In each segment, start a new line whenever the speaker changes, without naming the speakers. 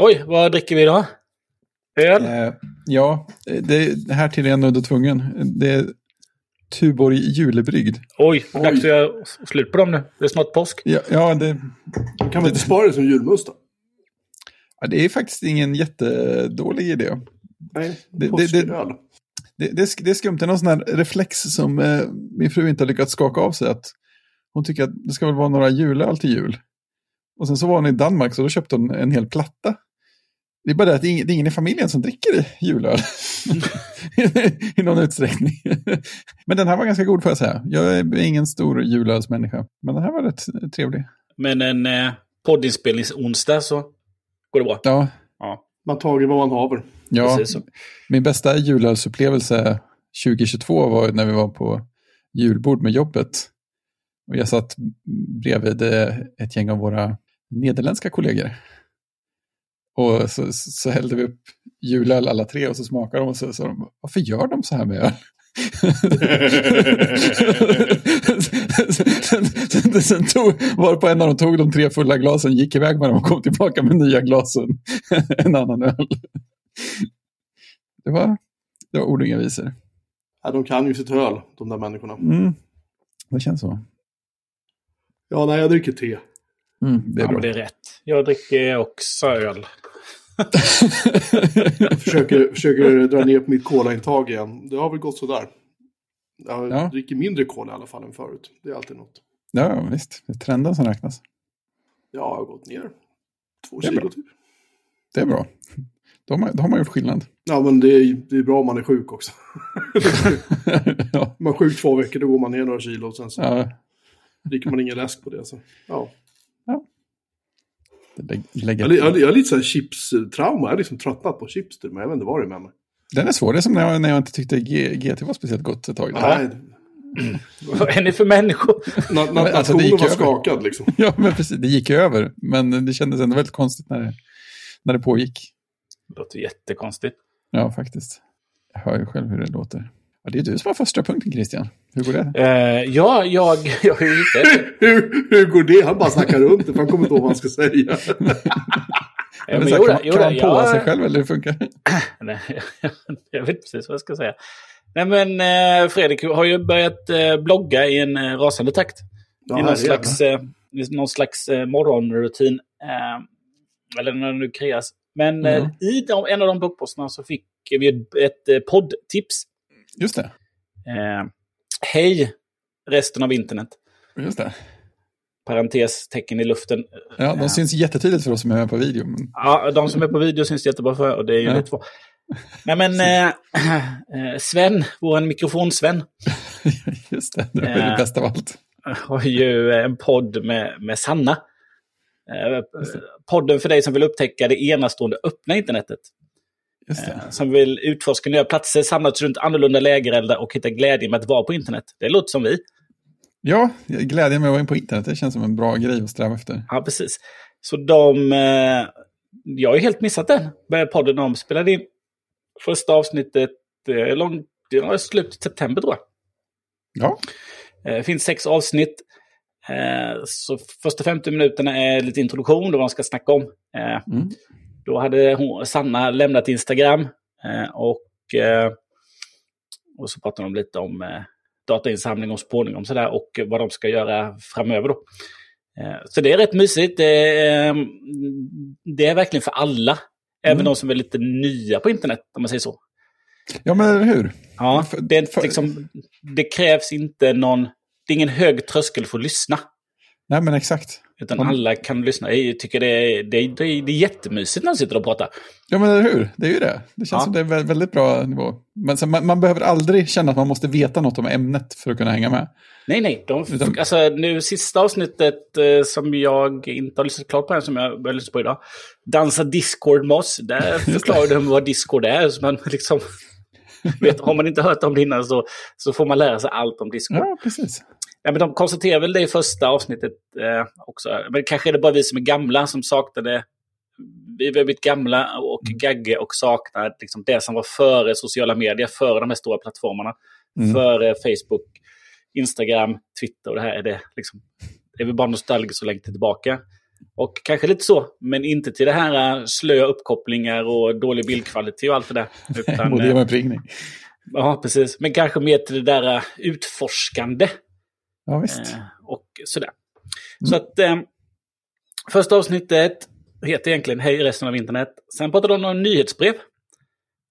Oj, vad dricker vi idag? Öl?
Eh, ja, det, det här till är jag nödd och tvungen. Det är Tuborg julebryggd.
Oj, dags att göra slut på dem nu. Det är snart påsk.
Ja, ja, det,
Kan man inte spara det som julmust då?
ja, det är faktiskt ingen jättedålig idé.
Nej,
Det- det-
påsköl.
Det, det, är sk- det är skumt, det är någon sån här reflex som eh, min fru inte har lyckats skaka av sig. Att hon tycker att det ska väl vara några julöl till jul. Och sen så var hon i Danmark så då köpte hon en hel platta. Det är bara det att det är ingen, i familjen som dricker julöl. I någon utsträckning. Men den här var ganska god får jag säga. Jag är ingen stor julölsmänniska. Men den här var rätt trevlig.
Men en eh, poddinspelningsonsdag så går det bra.
Ja,
Ja,
Man tager vad man haver.
ja min bästa julölsupplevelse 2022 var när vi var på julbord med jobbet. Och jag satt bredvid eh, ett gäng av våra nederländska kollegor. Och så, så hällde vi upp julöl alla tre och så smakade de och så sa de, varför gör de så här med öl? sen, sen, sen tog, var på en av dem tog de tre fulla glasen, gick iväg med dem och kom tillbaka med nya glas och en annan öl. Det var, det var ord och inga visor.
Ja, de kan ju sitt öl, de där människorna.
Mm. Det känns så.
Ja, nej, jag dricker te.
Mm, det är
ja,
bra.
men det är rätt. Jag dricker också öl.
Försöker, försöker dra ner på mitt colaintag igen. Det har väl gått sådär. Jag
Ja.
dricker mindre cola i alla fall än förut. Det är alltid något.
Ja, visst. Det är trenden som räknas.
Ja, jag har gått ner två kilo
bra.
typ.
Det är bra. Då har man, då har man gjort skillnad.
Ja, men det är, det är bra om man är sjuk också.
ja,
Om man är sjuk två veckor, då går man ner några kilo och sen så
ja,
dricker man ingen läsk på det. Så. Ja.
det
Jag, är- jag, jag är lite så här chips-trauma. Jag har liksom tröttnat på chips, typ, men jag vet inte vad det är med mig.
Den är svår. Det är som när jag, när jag inte tyckte G, GT var speciellt gott ett tag.
Nej,
Vad är ni för människor?
na, na,
alltså, det
nationen
gick
var
över.
skakad liksom.
Ja, men precis. Det gick över. Men det kändes ändå väldigt konstigt när det, när det pågick.
Det låter jättekonstigt.
Ja, faktiskt. Jag hör ju själv hur det låter. Ja, det är du som har första punkten, Christian. Hur går det?
Eh, ja, jag, jag
hur, hur går det? Han bara snackar runt det, för han kommer inte ihåg vad han ska säga.
Ja,
Men
men
här, kan man,
jo,
kan man på
jag-
sig själv eller hur funkar det?
Nej, jag vet precis vad jag ska säga. Nej men eh, Fredrik har ju börjat eh, blogga i en eh, rasande takt.
Ja,
I någon slags, eh, någon slags eh, morgonrutin. Eh, eller när det nu kreas. Men
Mm.
i de, en av de bloggposterna så fick vi ett, ett eh, poddtips.
Just det.
Eh, Hej resten av internet.
Just det.
Parentes, tecken i luften.
Ja, de syns jättetydligt för oss som är med på video. Men...
Ja, de som är på video syns jättebra för och det är ju
Ja.
två. Nej men eh, eh, Sven, vår mikrofonsven,
Just det, det var det
Eh.
bästa av allt.
har ju en podd med, med Sanna. Eh, podden för dig som vill upptäcka det enastående öppna internetet.
Det.
Eh, som vill utforska nya platser, samlas runt annorlunda lägereldar och hitta glädje med att vara på internet. Det låter som vi.
Ja, jag glädjer mig att vara in på internet. Det känns som en bra grej att sträva efter.
Ja, precis. Så de... Eh, jag har ju helt missat den med podden. De spelade in första avsnittet eh, långt, det slut i september tror jag.
Ja,
Eh, Det finns sex avsnitt. Eh, Så första 50 minuterna är lite introduktion, då vad de ska snacka om. Eh,
Mm.
Då hade hon, Sanna lämnat Instagram eh, och, eh, och så pratade de lite om eh, datainsamling och spårning om sådär och vad de ska göra framöver då. Så det är rätt mysigt. Det är, det är verkligen för alla. Även
Mm.
de som är lite nya på internet, om man säger så.
ja men eller hur?
Ja, det, är
för-
liksom, det krävs inte någon... Det är ingen hög tröskel för att lyssna.
Nej, men exakt.
Utan
Om-
alla kan lyssna. Jag tycker det är, det, är, det, är, det är jättemysigt när de sitter och pratar.
Ja, men eller hur? Det är ju det. Det känns
Ja.
som det är vä- väldigt bra nivå. Men sen, man, man behöver aldrig känna att man måste veta något om ämnet för att kunna hänga med.
Nej, nej. De,
Utan-
alltså, nu sista avsnittet eh, som jag inte har lyssnat klart på än, som jag börjar lyssna på idag. Dansa Discord med oss. Där förklarar de vad Discord är. Så man liksom, vet, har man inte hört om det innan så, så får man lära sig allt om Discord.
Ja, precis.
Ja, men de konstaterar väl det i första avsnittet eh, också. Men kanske är det bara vi som är gamla som saknade... Vi har blivit gamla och gagge och saknar liksom det som var före sociala medier, före de här stora plattformarna.
Mm.
Före Facebook, Instagram, Twitter och det här är det liksom... Är vi bara nostalgiskt och längtar tillbaka. Och kanske lite så, men inte till det här uh, slöa uppkopplingar och dålig bildkvalitet och allt det där. Utan,
Både med pringning.
ja, precis. Men kanske mer till det där uh, utforskande.
Ja, visst.
Eh, och sådär. Så att eh, första avsnittet heter egentligen Hej resten av internet. Sen pratar de om nyhetsbrev.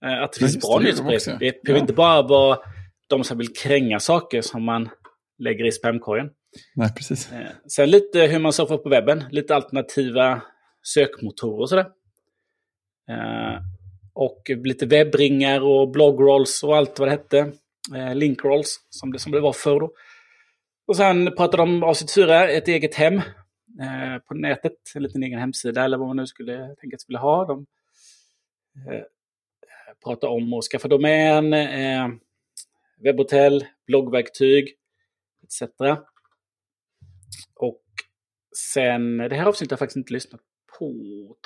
Eh, att det
Ja,
finns bra
det, det
nyhetsbrev.
också.
Det behöver
Ja.
inte bara vara de som vill kränga saker som man lägger i spamkorgen.
Nej, precis.
Eh, sen lite hur man surfar på webben. Lite alternativa sökmotorer och sådär. Eh, och lite webbringar och bloggrolls och allt vad det hette. Eh, linkrolls som det, som det var förr då. Och sen pratade de om avsnitt 4, ett eget hem eh, på nätet. En liten egen hemsida eller vad man nu skulle tänka sig vilja ha. De eh, pratade om att skaffa domän, eh, webbhotell, bloggverktyg etc. Och sen, det här avsnittet har jag faktiskt inte lyssnat på,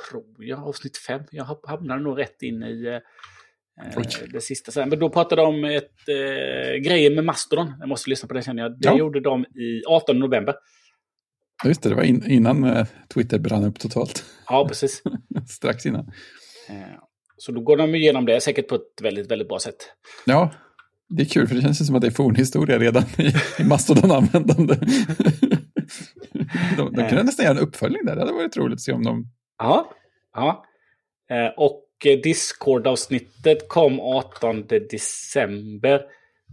tror jag, avsnitt 5. Jag hamnade nog rätt in i eh, eh,
Oj.
det sista sen. Men då pratade de om ett, eh, grejer med Mastodon. Jag måste lyssna på det känner jag. Det
Ja.
gjorde de i 18 november.
Just det, det var in, innan eh, Twitter brann upp totalt.
Ja, precis.
Strax innan.
Eh, Så då går de igenom det säkert på ett väldigt, väldigt bra sätt.
Ja, det är kul för det känns som att det är fornhistoria redan i, i Mastodon-användande. de, de kunde nästan göra en uppföljning där. Det hade varit roligt att se om de...
Ja, ja. Och Discord-avsnittet kom 18 december.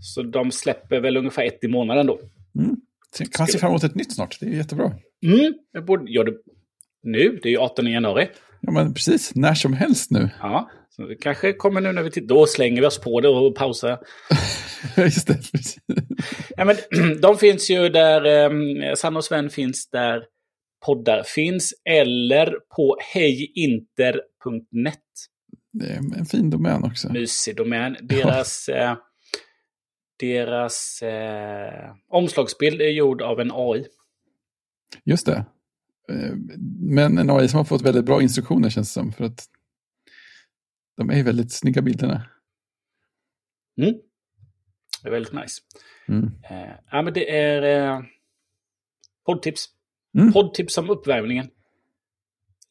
Så de släpper väl ungefär ett i månaden då.
Mm. Kan man se fram emot ett nytt snart? Det är jättebra.
Mm, jag borde, ja, det, nu, det är ju 18 januari.
Ja, men precis. När som helst nu.
Ja, så det kanske kommer nu när vi tittar. Då slänger vi oss på det och pausar.
Just det, precis.
Ja, men, de finns ju där, eh, Sanna och Sven finns där poddar finns. Eller på hejinter.net.
Det är en fin domän också.
Mysig domän. Deras, eh, deras eh, omslagsbild är gjord av en AI.
Just det. Eh, Men en AI som har fått väldigt bra instruktioner känns det som. För att de är väldigt snygga bilderna.
Mm. Det är väldigt nice.
Mm.
Eh, ja, men det är eh, poddtips.
Mm.
Poddtips om uppvärmningen.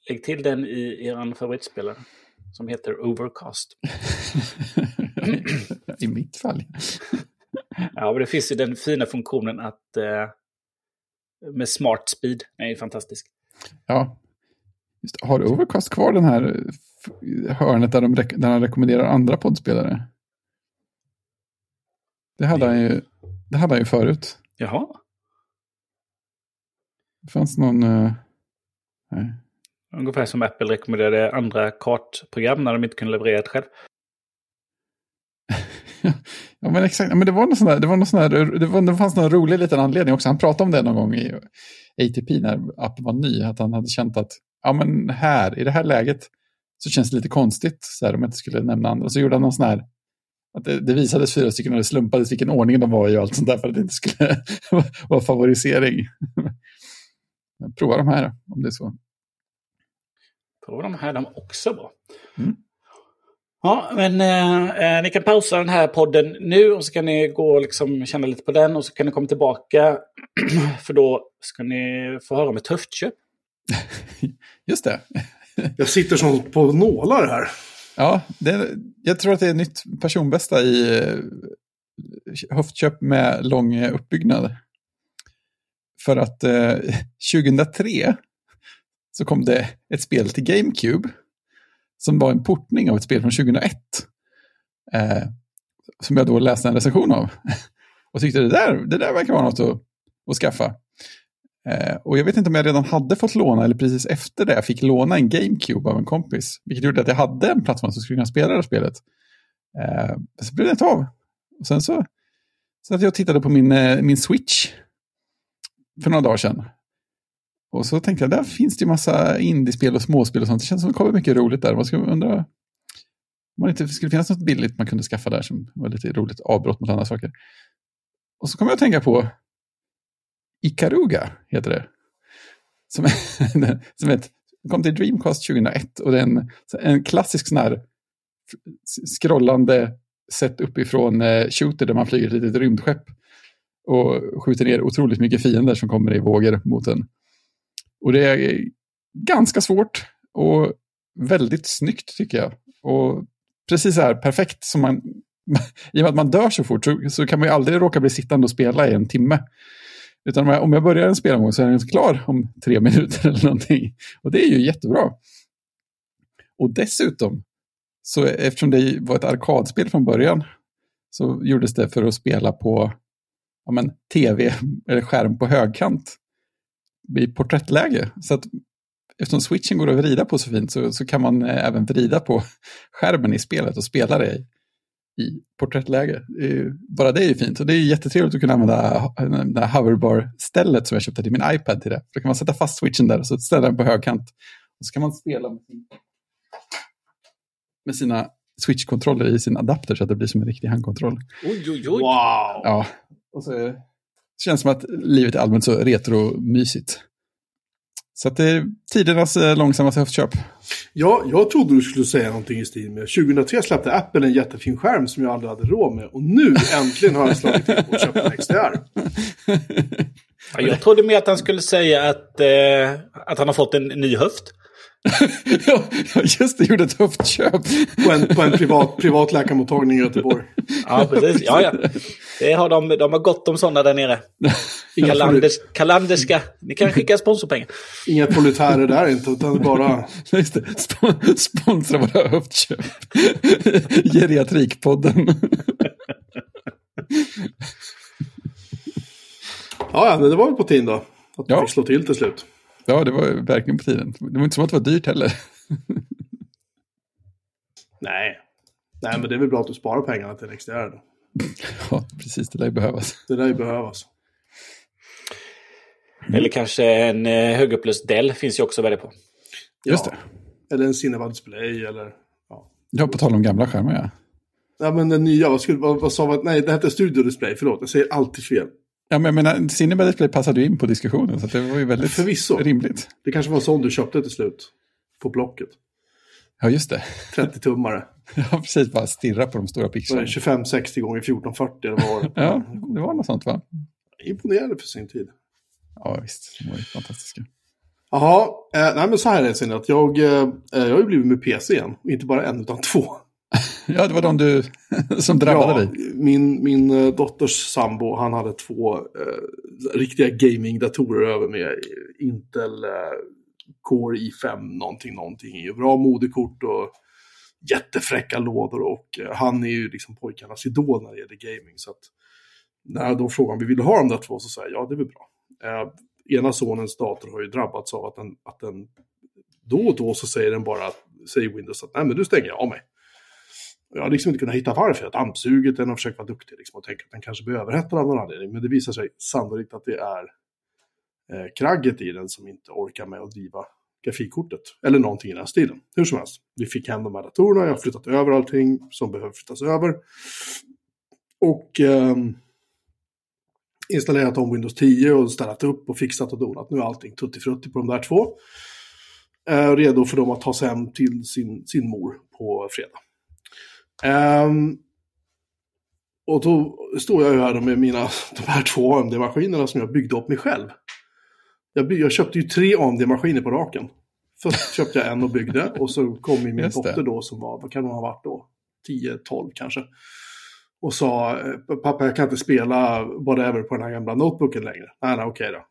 Lägg till den i er favoritspelare. Som heter Overcast.
I mitt fall.
Ja, men det finns ju den fina funktionen att eh, med smart speed. Den är ju fantastisk.
Ja. Just, har Overcast kvar den här hörnet där, de där han rekommenderar andra poddspelare? Det hade han ju, det hade han ju förut.
Jaha.
Det fanns någon... eh, nej.
Ungefär som Apple rekommenderade andra kartprogram när de inte kunde leverera ett själv.
Ja, men exakt. Men det var någon sån där, det var någon sån där, det, var, det fanns någon rolig liten anledning också. Han pratade om det någon gång i ATP när appen var ny. Att han hade känt att, ja men här, i det här läget så känns det lite konstigt så här, om jag inte skulle nämna andra. Så gjorde han någon sån här, att det, det visades fyra stycken och det slumpades vilken ordning de var i och allt sånt där för att det inte skulle vara favorisering. Prova de här om det är så.
Prova de här, de också bra.
Mm.
Ja, men eh, eh, ni kan pausa den här podden nu och så kan ni gå och liksom känna lite på den och så kan ni komma tillbaka. För då ska ni få höra om ett höftköp.
Just det.
Jag sitter som på nålar här.
Ja, det, jag tror att det är nytt personbästa i eh, höftköp med lång uppbyggnad. För att eh, 2003 så kom det ett spel till GameCube som var en portning av ett spel från 2001. Eh, som jag då läste en recension av. Och tyckte det där, det där verkar vara något att, att skaffa. Eh, och jag vet inte om jag redan hade fått låna eller precis efter det jag fick låna en GameCube av en kompis. Vilket gjorde att jag hade en plattform som skulle kunna spela det här spelet. Eh, men så blev det inte av. Och sen så, så att jag och tittade på min, eh, min Switch för några dagar sedan. Och så tänkte jag, där finns det ju massa indiespel och småspel och sånt. Det känns som det kommer mycket roligt där. Man skulle undra om det inte skulle finnas något billigt man kunde skaffa där som var lite roligt avbrott mot andra saker. Och så kom jag att tänka på Ikaruga, heter det. Som, som ett, kom till Dreamcast 2001 och det är en, en klassisk sån här scrollande sett uppifrån eh, shooter där man flyger ett litet rymdskepp och skjuter ner otroligt mycket fiender som kommer i vågor mot en. Och det är ganska svårt och väldigt snyggt tycker jag. Och precis så här perfekt som man, i och med att man dör så fort så, så kan man ju aldrig råka bli sittande och spela i en timme. Utan om jag, om jag börjar en spelomgång så är den klar om tre minuter eller någonting. Och det är ju jättebra. Och dessutom, så eftersom det var ett arkadspel från början, så gjordes det för att spela på ja, men, tv eller skärm på högkant i porträttläge. Så att eftersom switchen går att vrida på så fint så, så kan man eh, även vrida på skärmen i spelet och spela det i, i porträttläge. Det är ju- Bara det är ju fint och det är ju jättetrevligt att kunna använda det här hoverbar-stället som jag köpte till min iPad till det. För då kan man sätta fast switchen där och så ställa den på högkant. Och så kan man spela med, sin, med sina switch-kontroller i sin adapter så att det blir som en riktig handkontroll.
Oj, oj, oj.
Wow!
Ja, och så känns som att livet är allmänt så retro-mysigt. Så att det är tidernas eh, långsammaste höftköp.
Ja, jag trodde du skulle säga någonting i stil med 2003 släppte Apple en jättefin skärm som jag aldrig hade råd med. Och nu äntligen har jag slagit till och köpt en XDR.
Ja, jag trodde mer att han skulle säga att, eh, att han har fått en ny höft.
ja, just det, gjorde ett höftköp.
På en, på en privat, privat läkarmottagning i Göteborg.
Ja, precis. Ja, ja. Det har de, de har gott om sådana där nere. Kalanders, kalanderska. Ni kan skicka sponsorpengar.
inga proletärer där inte, utan bara...
Just det, Sp- sponsra våra höftköp. Geriatrikpodden.
Ja, ja, men det var väl på tiden då. Att
Ja.
fick slå till till slut.
Ja, det var verkligen på tiden. Det var inte som att det var dyrt heller.
Nej. Nej, men det är väl bra att du sparar pengarna till XDR då.
Ja, precis, det lär ju behövas.
Det lär ju behövas.
Eller kanske en eh, högupplöst Dell finns ju också välja på.
Just
ja.
det.
Eller en Cineva Display eller... Ja.
Ja, på tal om gamla skärmar, ja.
Ja, men den nya, vad, skulle, vad, vad sa man? Nej, det hette Studio Display, förlåt. Jag säger alltid fel.
Ja, men jag menar, Cinema Display passade ju in på diskussionen, så det var ju väldigt
Förvisso.
rimligt.
Det kanske var sån du köpte till slut. På Blocket.
Ja, just det.
30-tummare.
Ja, precis. Bara stirra på de stora pixlarna.
det 25-60 gånger 1440 eller vad var det?
Ja, det var något sånt, va?
Imponerande för sin tid.
Ja, visst. De var ju fantastiska.
Jaha, eh, nej men så här är det att jag, eh, jag har ju blivit med PC igen. Inte bara en utan två.
Ja, det var de du som drabbade dig.
Min, min eh, dotters sambo, han hade två eh, riktiga gaming-datorer över med Intel eh, Core i5 någonting, någonting. Bra moderkort och jättefräcka lådor och eh, han är ju liksom pojkarnas idol när det gäller gaming. Så att när då frågade om vi ville ha de där två så sa jag ja, det är väl bra. Eh, ena sonens dator har ju drabbats av att den, att den då och då så säger den bara, säger Windows att nej men du stänger jag av mig. Jag har liksom inte kunnat hitta varför. Att ampsuget, den har försökt vara duktig liksom, och tänka att den kanske blir överhettad av någon anledning. Men det visar sig sannolikt att det är eh, kragget i den som inte orkar med att driva grafikkortet. Eller någonting i den här stilen. Hur som helst. Vi fick hem de här datorerna, jag har flyttat över allting som behöver flyttas över. Och eh, installerat om Windows 10 och ställt upp och fixat och donat. Nu är allting tuttifrutti på de där två. Eh, redo för dem att ta sig hem till sin, sin mor på fredag. Ehm, och då står jag ju här med mina, de här två AMD-maskinerna som jag byggde upp mig själv. Jag, by- jag köpte ju tre AMD-maskiner på raken. Först köpte jag en och byggde och så kom ju min dotter då som var, vad kan hon ha varit då? 10-12 kanske. Och sa, eh, pappa jag kan inte spela whatever på den här gamla notebooken längre. Nej, nej, okej då.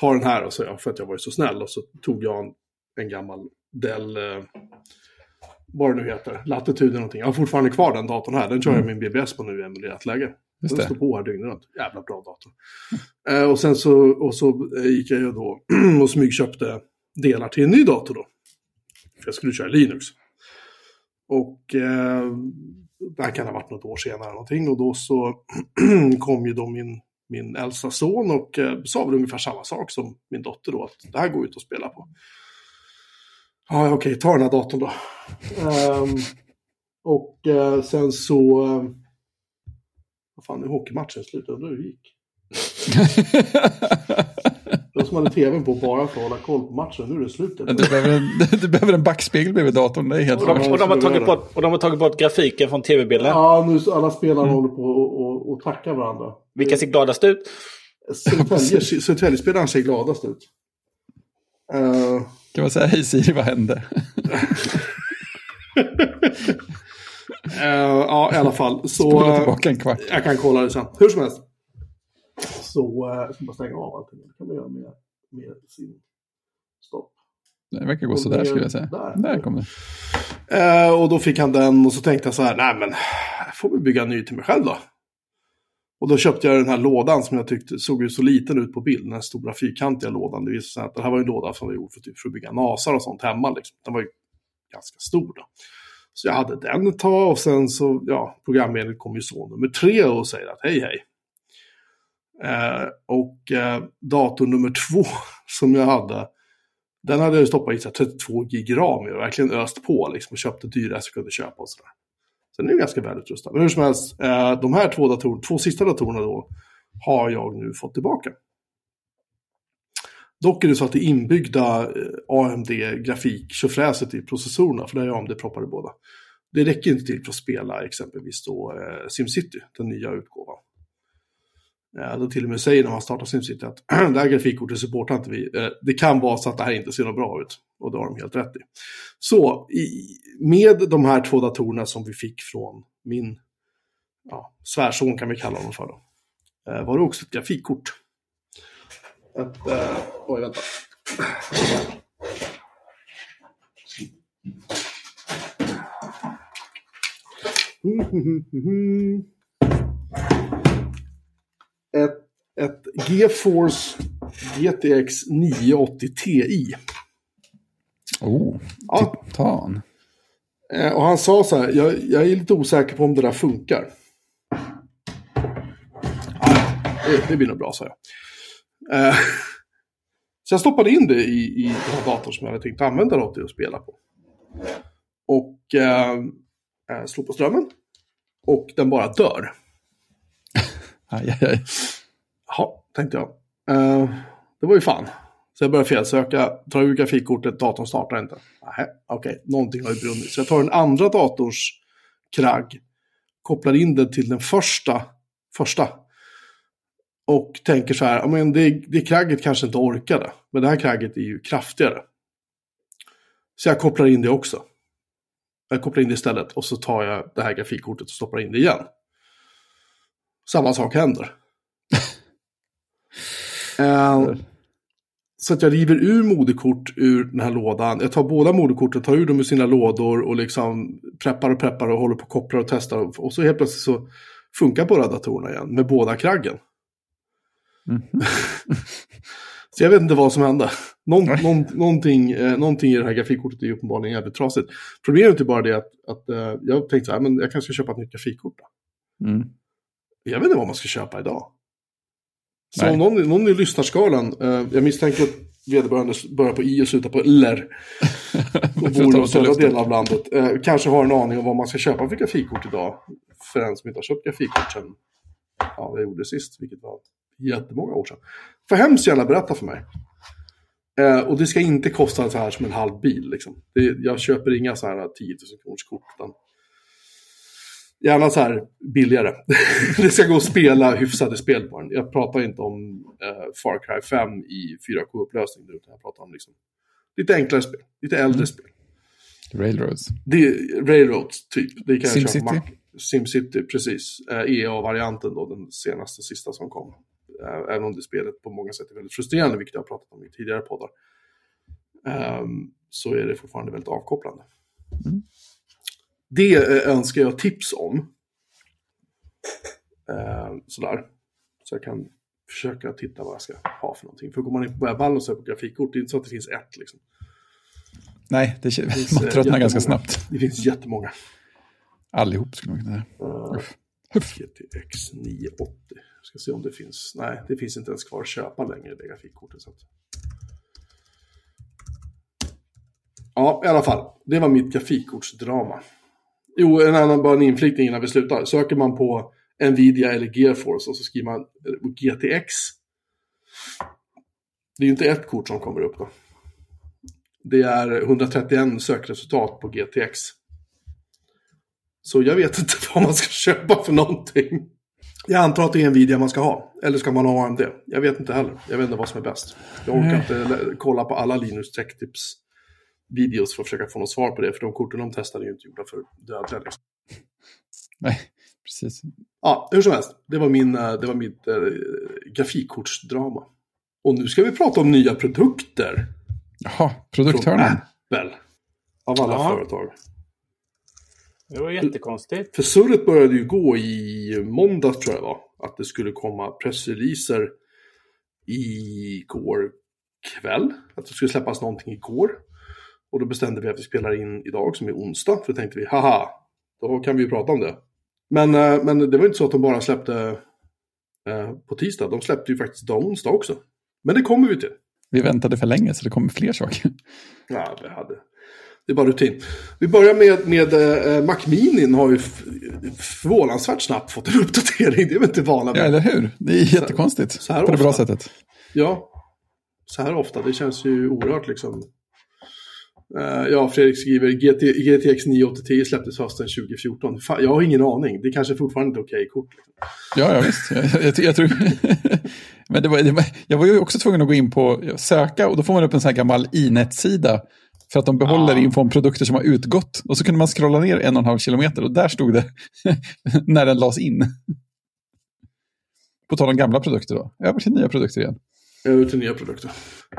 Ta den här, och så jag, för att jag var ju så snäll. Och så tog jag en, en gammal Dell, eh, vad det nu heter, Latitude eller någonting. Jag har fortfarande kvar den datorn här. Den kör jag min BBS på nu i emulerat läge.
Just
Den
det.
står på här dygnet runt. Jävla bra dator. Eh, och sen så, och så eh, gick jag ju då och smygköpte delar till en ny dator då. För jag skulle köra Linux. Och eh, det här kan ha varit något år senare någonting. Och då så kom ju då min, min äldsta son och eh, sa väl ungefär samma sak som min dotter då. Att det här går ut att spela på. Ja, okej, ta den här datorn då. Ehm, och eh, sen så... Eh, vad fan, nu är hockeymatchen slut. Undrar hur det gick. Jag som hade tvn på bara för att hålla koll på matchen. Nu är det slut.
Du behöver, en, du behöver en backspegel bredvid datorn, det är helt
Och de,
klart.
och, de har tagit bort, och de har tagit bort grafiken från tv-bilden.
Ja, nu så alla spelarna håller på och, och, och tackar varandra.
Vilka ser gladast ut?
Södertälje- Södertäljespelaren ser gladast ut. Eh,
Kan man säga hej Siri, vad hände?
Eh, ja, i alla fall. Så, eh,
tillbaka en kvart.
jag kan kolla det sen. Hur som helst. Så uh, jag ska bara stänga av allting. Det kan man göra med, med sin stopp.
Det verkar gå sådär skulle jag säga.
Där.
Där kom det.
Eh, och då fick han den och så tänkte jag så här, nej men, får väl bygga en ny till mig själv då. Och då köpte jag den här lådan som jag tyckte såg ju så liten ut på bild, den här stora fyrkantiga lådan. Det visade sig att det här var en låda som var gjord för, typ, för att bygga nasar och sånt hemma. Liksom. Den var ju ganska stor då. Så jag hade den ett tag och sen så, ja, programmedlet kom ju så nummer tre och säger att hej hej. Eh, och eh, dator nummer två som jag hade, den hade jag stoppat i 32 gig ram i och verkligen öst på liksom och köpte dyrast jag kunde köpa och sådär. Så den är ju ganska välutrustad. Men hur som helst, eh, de här två, dator, två sista datorerna då har jag nu fått tillbaka. Dock är det så att det inbyggda eh, AMD-grafik-tjofräset i processorerna, för det är AMD-proppade båda, det räcker inte till för att spela exempelvis då eh, SimCity, den nya utgåvan. Eh, då till och med säger när man startar SimCity att det här grafikkortet supportar inte vi. Eh, det kan vara så att det här inte ser något bra ut. Och det har de helt rätt i. Så i, med de här två datorerna som vi fick från min ja, svärson kan vi kalla honom för då. Eh, var det också ett grafikkort. Ett, eh, oj, vänta. Mm, mm, mm, ett, ett GeForce GTX 980 Ti.
Oh,
Ja.
titan.
Eh, och han sa så här, jag, jag är lite osäker på om det där funkar. Det, det blir nog bra, sa jag. Eh, så jag stoppade in det i, i den här datorn som jag hade tänkt använda då till att spela på. Och eh, eh, slog på strömmen. Och den bara dör.
Aj, aj, aj.
Jaha, tänkte jag. Uh, det var ju fan. Så jag började felsöka, drar ur grafikkortet, datorn startar inte. Nej, okej, någonting har ju brunnit. Så jag tar den andra datorns kragg, kopplar in den till den första, första. Och tänker så här, ja, men det, det kragget kanske inte orkade. Men det här kragget är ju kraftigare. Så jag kopplar in det också. Jag kopplar in det istället och så tar jag det här grafikkortet och stoppar in det igen. Samma sak händer. Eh, så att jag river ur moderkort ur den här lådan. Jag tar båda moderkorten, tar ur dem ur sina lådor och liksom preppar och preppar och håller på och kopplar och testar. Och så helt plötsligt så funkar båda datorerna igen med båda kraggen.
Mhm.
Så jag vet inte vad som hände. Någon, någon, någonting, eh, någonting i det här grafikkortet är uppenbarligen jävligt trasigt. Problemet är bara det att, att eh, jag tänkte så här, men jag kanske ska köpa ett nytt grafikkort. Då.
Mm.
Jag vet inte vad man ska köpa idag. Så
Nej.
om någon, någon i lyssnarskalan, eh, jag misstänker att vederbörande börjar på i och slutar på ler och
För
bor i
oss
södra delen av landet, eh, kanske har en aning om vad man ska köpa för grafikkort idag. För en som inte har köpt grafikkort sedan ja, jag gjorde sist, vilket var jättemånga år sedan. Får hemskt gärna berätta för mig. Eh, och det ska inte kosta så här som en halv bil. Liksom. Det, jag köper inga så här 10 000 kronors kort. Utan gärna så här billigare. det ska gå att spela hyfsade spel på den. Jag pratar inte om eh, Far Cry 5 i 4K-upplösning. Utan jag pratar om liksom, lite enklare spel. Lite äldre
Mm.
spel.
Railroads.
Det är Railroads typ. Det kan
SimCity?
SimCity, precis. Eh, EA-varianten då, den senaste, sista som kom. Eh, även om det spelet på många sätt är väldigt frustrerande, vilket jag har pratat om i tidigare poddar. Ehm, så är det fortfarande väldigt avkopplande.
Mm.
Det eh, önskar jag tips om. Ehm, sådär. Så jag kan försöka titta vad jag ska ha för någonting. För går man in på webbhallen och söker på grafikkort, det är inte så att det finns ett liksom.
Nej, det,
finns,
man
eh,
tröttnar ganska snabbt.
Det finns jättemånga.
Allihop skulle man kunna säga.
Uh. GTX 980. Ska se om det finns. Nej, det finns inte ens kvar att köpa längre det grafikkortet. Så att... Ja, i alla fall. Det var mitt grafikkortsdrama. Jo, en annan bara en inflikning innan vi slutar. Söker man på Nvidia eller GeForce och så skriver man GTX. Det är ju inte ett kort som kommer upp då. Det är 131 sökresultat på GTX. Så jag vet inte vad man ska köpa för någonting. Jag antar att det är Nvidia man ska ha. Eller ska man ha AMD? Jag vet inte heller. Jag vet inte vad som är bäst. Jag orkar
Nej.
inte kolla på alla Linus Tech Tips videos för att försöka få något svar på det. För de korten de testade är ju inte gjorda för dödliga. Liksom.
Nej, precis.
Ja, hur som helst. Det var, min, eh, det var mitt äh, grafikkortsdrama. Och nu ska vi prata om nya produkter.
Jaha, produkthörnan.
Apple. Av alla
Ja.
företag.
Det var jättekonstigt.
För surret började ju gå i måndags tror jag det var. Att det skulle komma pressreleaser igår kväll. Att det skulle släppas någonting igår. Och då bestämde vi att vi spelar in idag som är onsdag. För då tänkte vi, haha, då kan vi ju prata om det. Men, eh, men det var inte så att de bara släppte eh, på tisdag. De släppte ju faktiskt idag onsdag också. Men det kommer vi till.
Vi väntade för länge så det kommer fler saker.
Ja, det hade... Det är bara rutin. Vi börjar med, med eh, Mac Mini har ju förvånansvärt snabbt fått en uppdatering. Det är väl inte vana
Ja,
vid.
eller hur? Det är jättekonstigt.
så här
på det bra
ofta.
sättet.
Ja, så här ofta. Det känns ju oerhört liksom. Eh, ja, Fredrik skriver GT, GTX 980 Ti släpptes hösten 2014. Fan, jag har ingen aning. Det kanske fortfarande inte är okej kort. Liksom.
Ja, ja visst. Jag, jag, jag tror... Men det var, det var, jag var ju också tvungen att gå in på söka och då får man upp en sån här gammal Inet-sida. För att de behåller
Ja.
info om produkter som har utgått. Och så kunde man scrolla ner en och en halv kilometer och där stod det när den lades in. På tal om gamla produkter då. Över till nya produkter igen.
Över till nya produkter.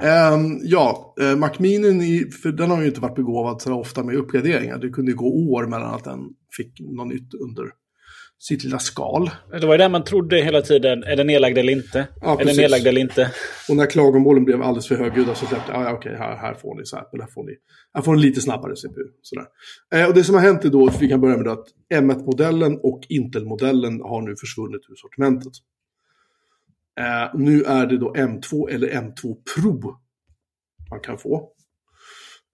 Ehm, ja, uh, Mac Mini, för den har ju inte varit begåvad så ofta med uppgraderingar. Det kunde gå år mellan att den fick något nytt under sitt lilla skal.
Det var ju det man trodde hela tiden. Är den nedlagd eller inte?
Ja,
är den nedlagd eller inte?
Och när klagomålen blev alldeles för högljudda så släppte jag, ah, ja, okej, här, här får ni så Apple, här får ni, här får ni lite snabbare CPU. Sådär. Eh, och det som har hänt är då, vi kan börja med det, att M1-modellen och Intel-modellen har nu försvunnit ur sortimentet. Eh, nu är det då M2 eller M2 Pro man kan få.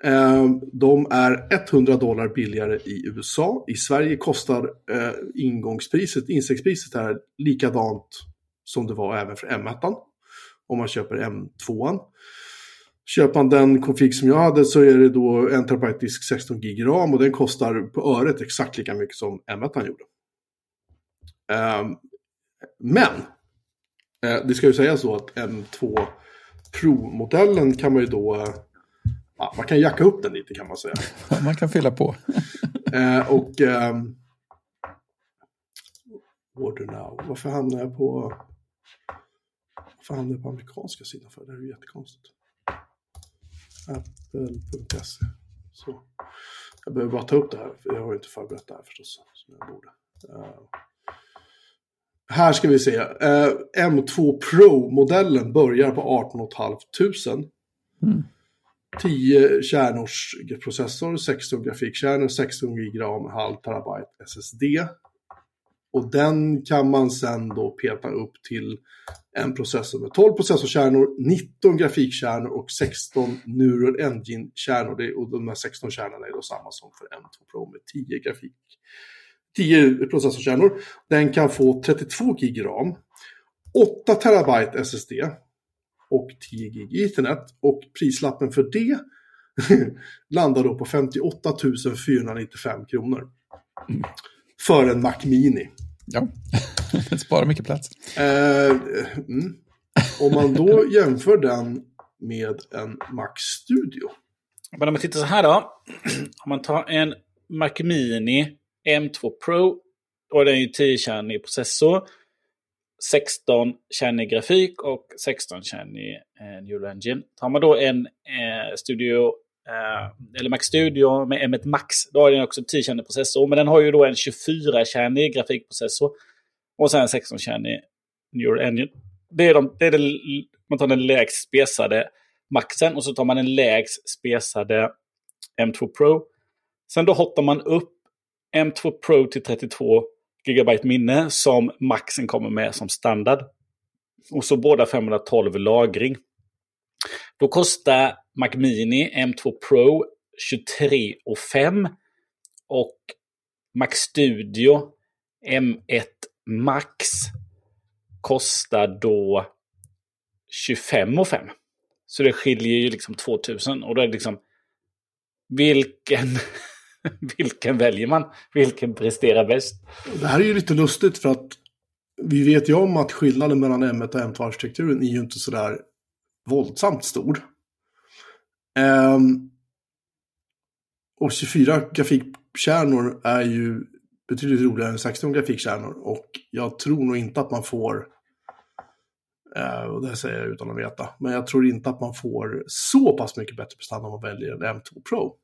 Eh, de är 100 dollar billigare i USA. I Sverige kostar eh, ingångspriset, instegspriset här likadant som det var även för M1 om man köper M2. Köper man den konfig som jag hade så är det då en terabyte disk 16 gig ram och den kostar på öret exakt lika mycket som M1 gjorde. Ehm, men det ska ju sägas så att M2 Pro-modellen kan man ju då eh, ja, man kan jacka upp den lite kan man säga.
Man kan fylla på.
Eh, och... ehm, order now. Varför hamnar jag på... Varför hamnar jag på amerikanska sidan för? Det här är ju jättekonstigt. Apple.se. Så. Jag behöver bara ta upp det här, för jag har ju inte förberett det här förstås. Som jag borde. Eh, här ska vi se. Eh, M2 Pro-modellen börjar på 18 500.
Mm.
10 kärnors processor, 16 grafikkärnor, 16 gig ram, halv terabyte SSD. Och den kan man sen då peta upp till en processor med 12 processorkärnor, 19 grafikkärnor och 16 Neural Engine-kärnor. Och de här 16 kärnorna är då samma som för M2 Pro med 10 grafik. 10 processorkärnor. Den kan få 32 gig ram, 8 terabyte SSD och 10 gig Ethernet. Och prislappen för det landar då på 58 495 kronor. För en Mac Mini.
Ja, det sparar mycket plats.
Eh, mm. Om man då jämför den med en Mac Studio.
Men om man tittar så här då. Om man tar en Mac Mini M2 Pro. Då är den ju 10-kärnig processor. 16-kärnig grafik och 16-kärnig eh, Neural Engine. Tar man då en eh, Studio, eh, eller Mac Studio med M1 Max, då har den också 10-kärnig processor. Men den har ju då en 24-kärnig grafikprocessor. Och sen 16-kärnig Neural Engine. Det är, de, det är det, man tar den lägst spesade Maxen och så tar man den lägst spesade M2 Pro. Sen då hottar man upp M2 Pro till 32 GB minne som Maxen kommer med som standard. Och så båda 512 lagring. Då kostar Mac Mini M2 Pro 23 5 och Mac Studio M1 Max kostar då 25 5. Så det skiljer ju liksom 2000 och då är det liksom vilken, vilken väljer man? Vilken presterar bäst?
Det här är ju lite lustigt för att vi vet ju om att skillnaden mellan M1 och M2-arkitekturen är ju inte sådär våldsamt stor. Um, Och 24 grafikkärnor är ju betydligt roligare än 16 grafikkärnor. Och jag tror nog inte att man får, eh, och det här säger jag utan att veta, men jag tror inte att man får så pass mycket bättre prestanda om man väljer en M2 Pro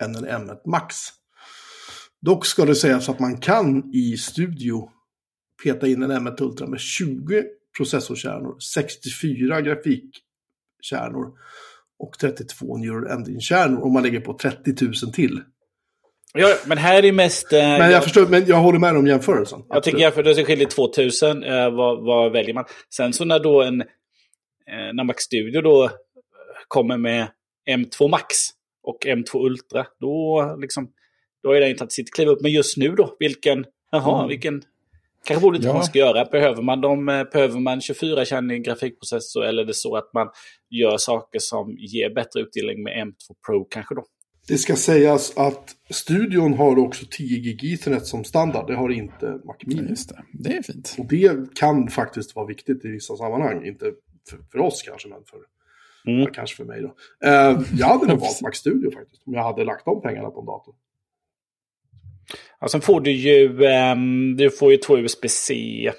än en M1 Max. Dock ska det sägas att man kan i studio peta in en M1 Ultra med 20 processorkärnor, 64 grafikkärnor och 32 neural engine-kärnor om man lägger på 30 000 till.
Ja, men här är mest... Eh,
Men jag,
jag,
förstår, men jag håller med om jämförelsen.
jag tycker jämfört, det skiljer 2000. Eh, vad, vad väljer man? Sen så när då en... Eh, när Max Studio då kommer med M2 Max och M2 Ultra, då liksom... Då är det inte att sitt kliv upp. Men just nu då, vilken... Jaha,
Mm.
vilken... Kanske borde
Ja.
vad man ska göra. Behöver man, dem, eh, behöver man 24-kärnig grafikprocessor eller är det så att man gör saker som ger bättre utdelning med M2 Pro kanske då?
Det ska sägas att studion har också 10 gig Ethernet som standard. Det har inte Mac Mini.
just det. Det är fint.
Och det kan faktiskt vara viktigt i vissa sammanhang. Inte för, för oss kanske, men för,
Mm.
ja, kanske för mig då. Eh, jag hade nog valt Mac Studio faktiskt. Om jag hade lagt de pengarna på en dator.
Ja, sen får du ju, ehm, du får ju två USB-C,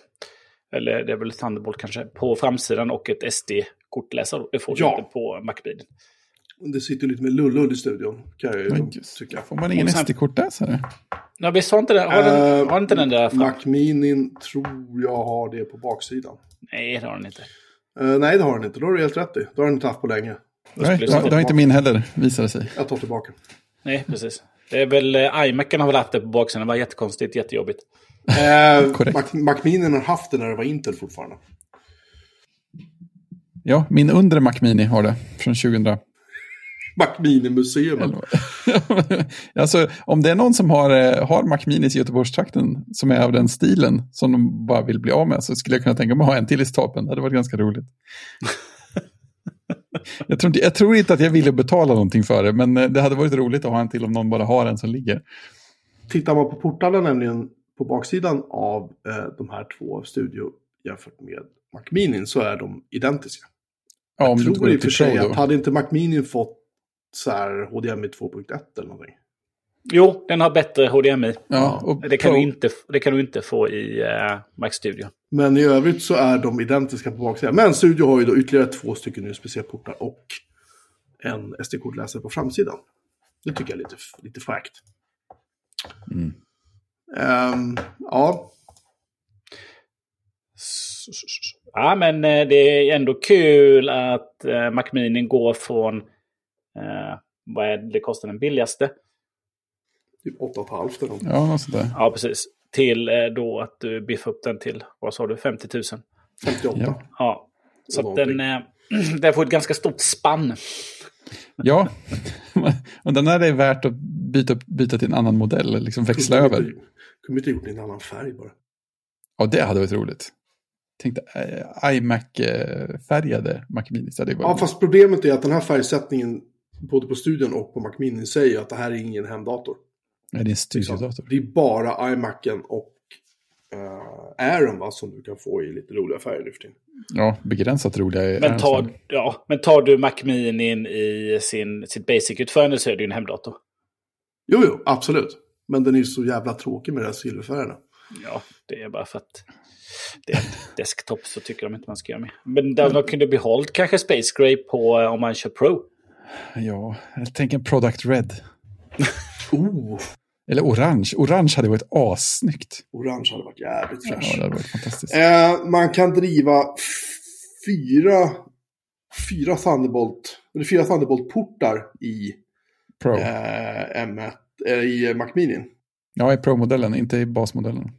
eller det är väl Thunderbolt kanske, på framsidan och ett SD-kortläsare. Det får du
Ja.
inte på Macbilen.
Det sitter lite med lullull i studion. Kan jag ju tycka.
Får man ingen SD-kortläsare?
Ja, visst har inte den, har, den,
Eh,
har inte den där fram?
Mac Mini tror jag har det på baksidan.
Nej, det har den inte.
Eh, nej, det har den inte. Då har du helt rätt i. Det har den inte haft på länge.
Nej, det har, det har inte min heller, visar det sig.
Jag tar tillbaka.
Nej, precis. Det är väl, eh, iMacen har väl haft det på baksidan. Det var jättekonstigt, jättejobbigt.
Eh,
Korrekt.
Mac, har haft det när det var Intel fortfarande.
Ja, min undre Mac Mini har det från 2000.
Mac Mini-museum.
alltså, om det är någon som har, eh, har Mac Minis i Göteborgstrakten som är av den stilen som de bara vill bli av med så skulle jag kunna tänka mig att ha en till i stapeln. Det hade varit ganska roligt. jag, tror inte, jag tror inte att jag ville betala någonting för det, men eh, det hade varit roligt att ha en till om någon bara har en som ligger.
Tittar man på portarna nämligen på baksidan av eh, de här två Studio jämfört med Mac Mini så är de identiska.
Ja,
jag tror i och för sig att hade inte Mac Mini fått så här HDMI 2.1 eller någonting.
Jo, den har bättre HDMI.
Ja, och
Det kan, du inte, det kan du inte få i uh, Mac Studio.
Men i övrigt så är de identiska på baksidan. Men Studio har ju då ytterligare två stycken USB-C-portar och en SD-kortläsare på framsidan. Det tycker jag är lite, lite fräckt.
Mm.
Ehm, ja,
Ja, men eh, det är ändå kul att eh, Mac Mini går från... Eh, vad är det, kostar den billigaste?
typ 8,5 eller något.
Ja, något sånt där.
Ja, precis. Till eh, då att du biffar upp den till, vad sa du, 50 000?
58.
Ja.
Ja. Så att den, eh, den får ett ganska stort spann.
Ja, och den här är värt att byta, byta till en annan modell, liksom växla
Kunde
över.
inte- Kunde inte gjort det i en annan färg bara.
Ja, det hade varit roligt. Tänkte äh, iMac-färgade Mac Minis.
Ja, fast problemet är att den här färgsättningen både på studion och på Mac Mini säger att det här är ingen hemdator.
Nej, det är en studiodator.
Det är bara iMacen och uh, Airen va, som du kan få i lite roliga färger nu för tiden.
Ja, begränsat roliga är
Men tar, ja, men tar du Mac Mini i sin, sitt basic-utförande så är det ju en hemdator.
Jo, jo, absolut. Men den är ju så jävla tråkig med de här silverfärgerna.
Ja, det är bara för att det är en desktop så tycker de inte man ska göra mer. Men de, de kunde behållit kanske Space Gray på eh, om man kör Pro.
Ja, jag tänker en Product Red.
Oh,
Eller orange. Orange hade varit assnyggt.
orange hade varit jävligt
Ja,
fräsch.
det hade varit fantastiskt.
Eh, man kan driva fyra, fyra Thunderbolt, eller fyra Thunderbolt-portar i
Pro.
eh, M1, eh, i Mac Mini.
Ja, i Pro-modellen, inte i basmodellen.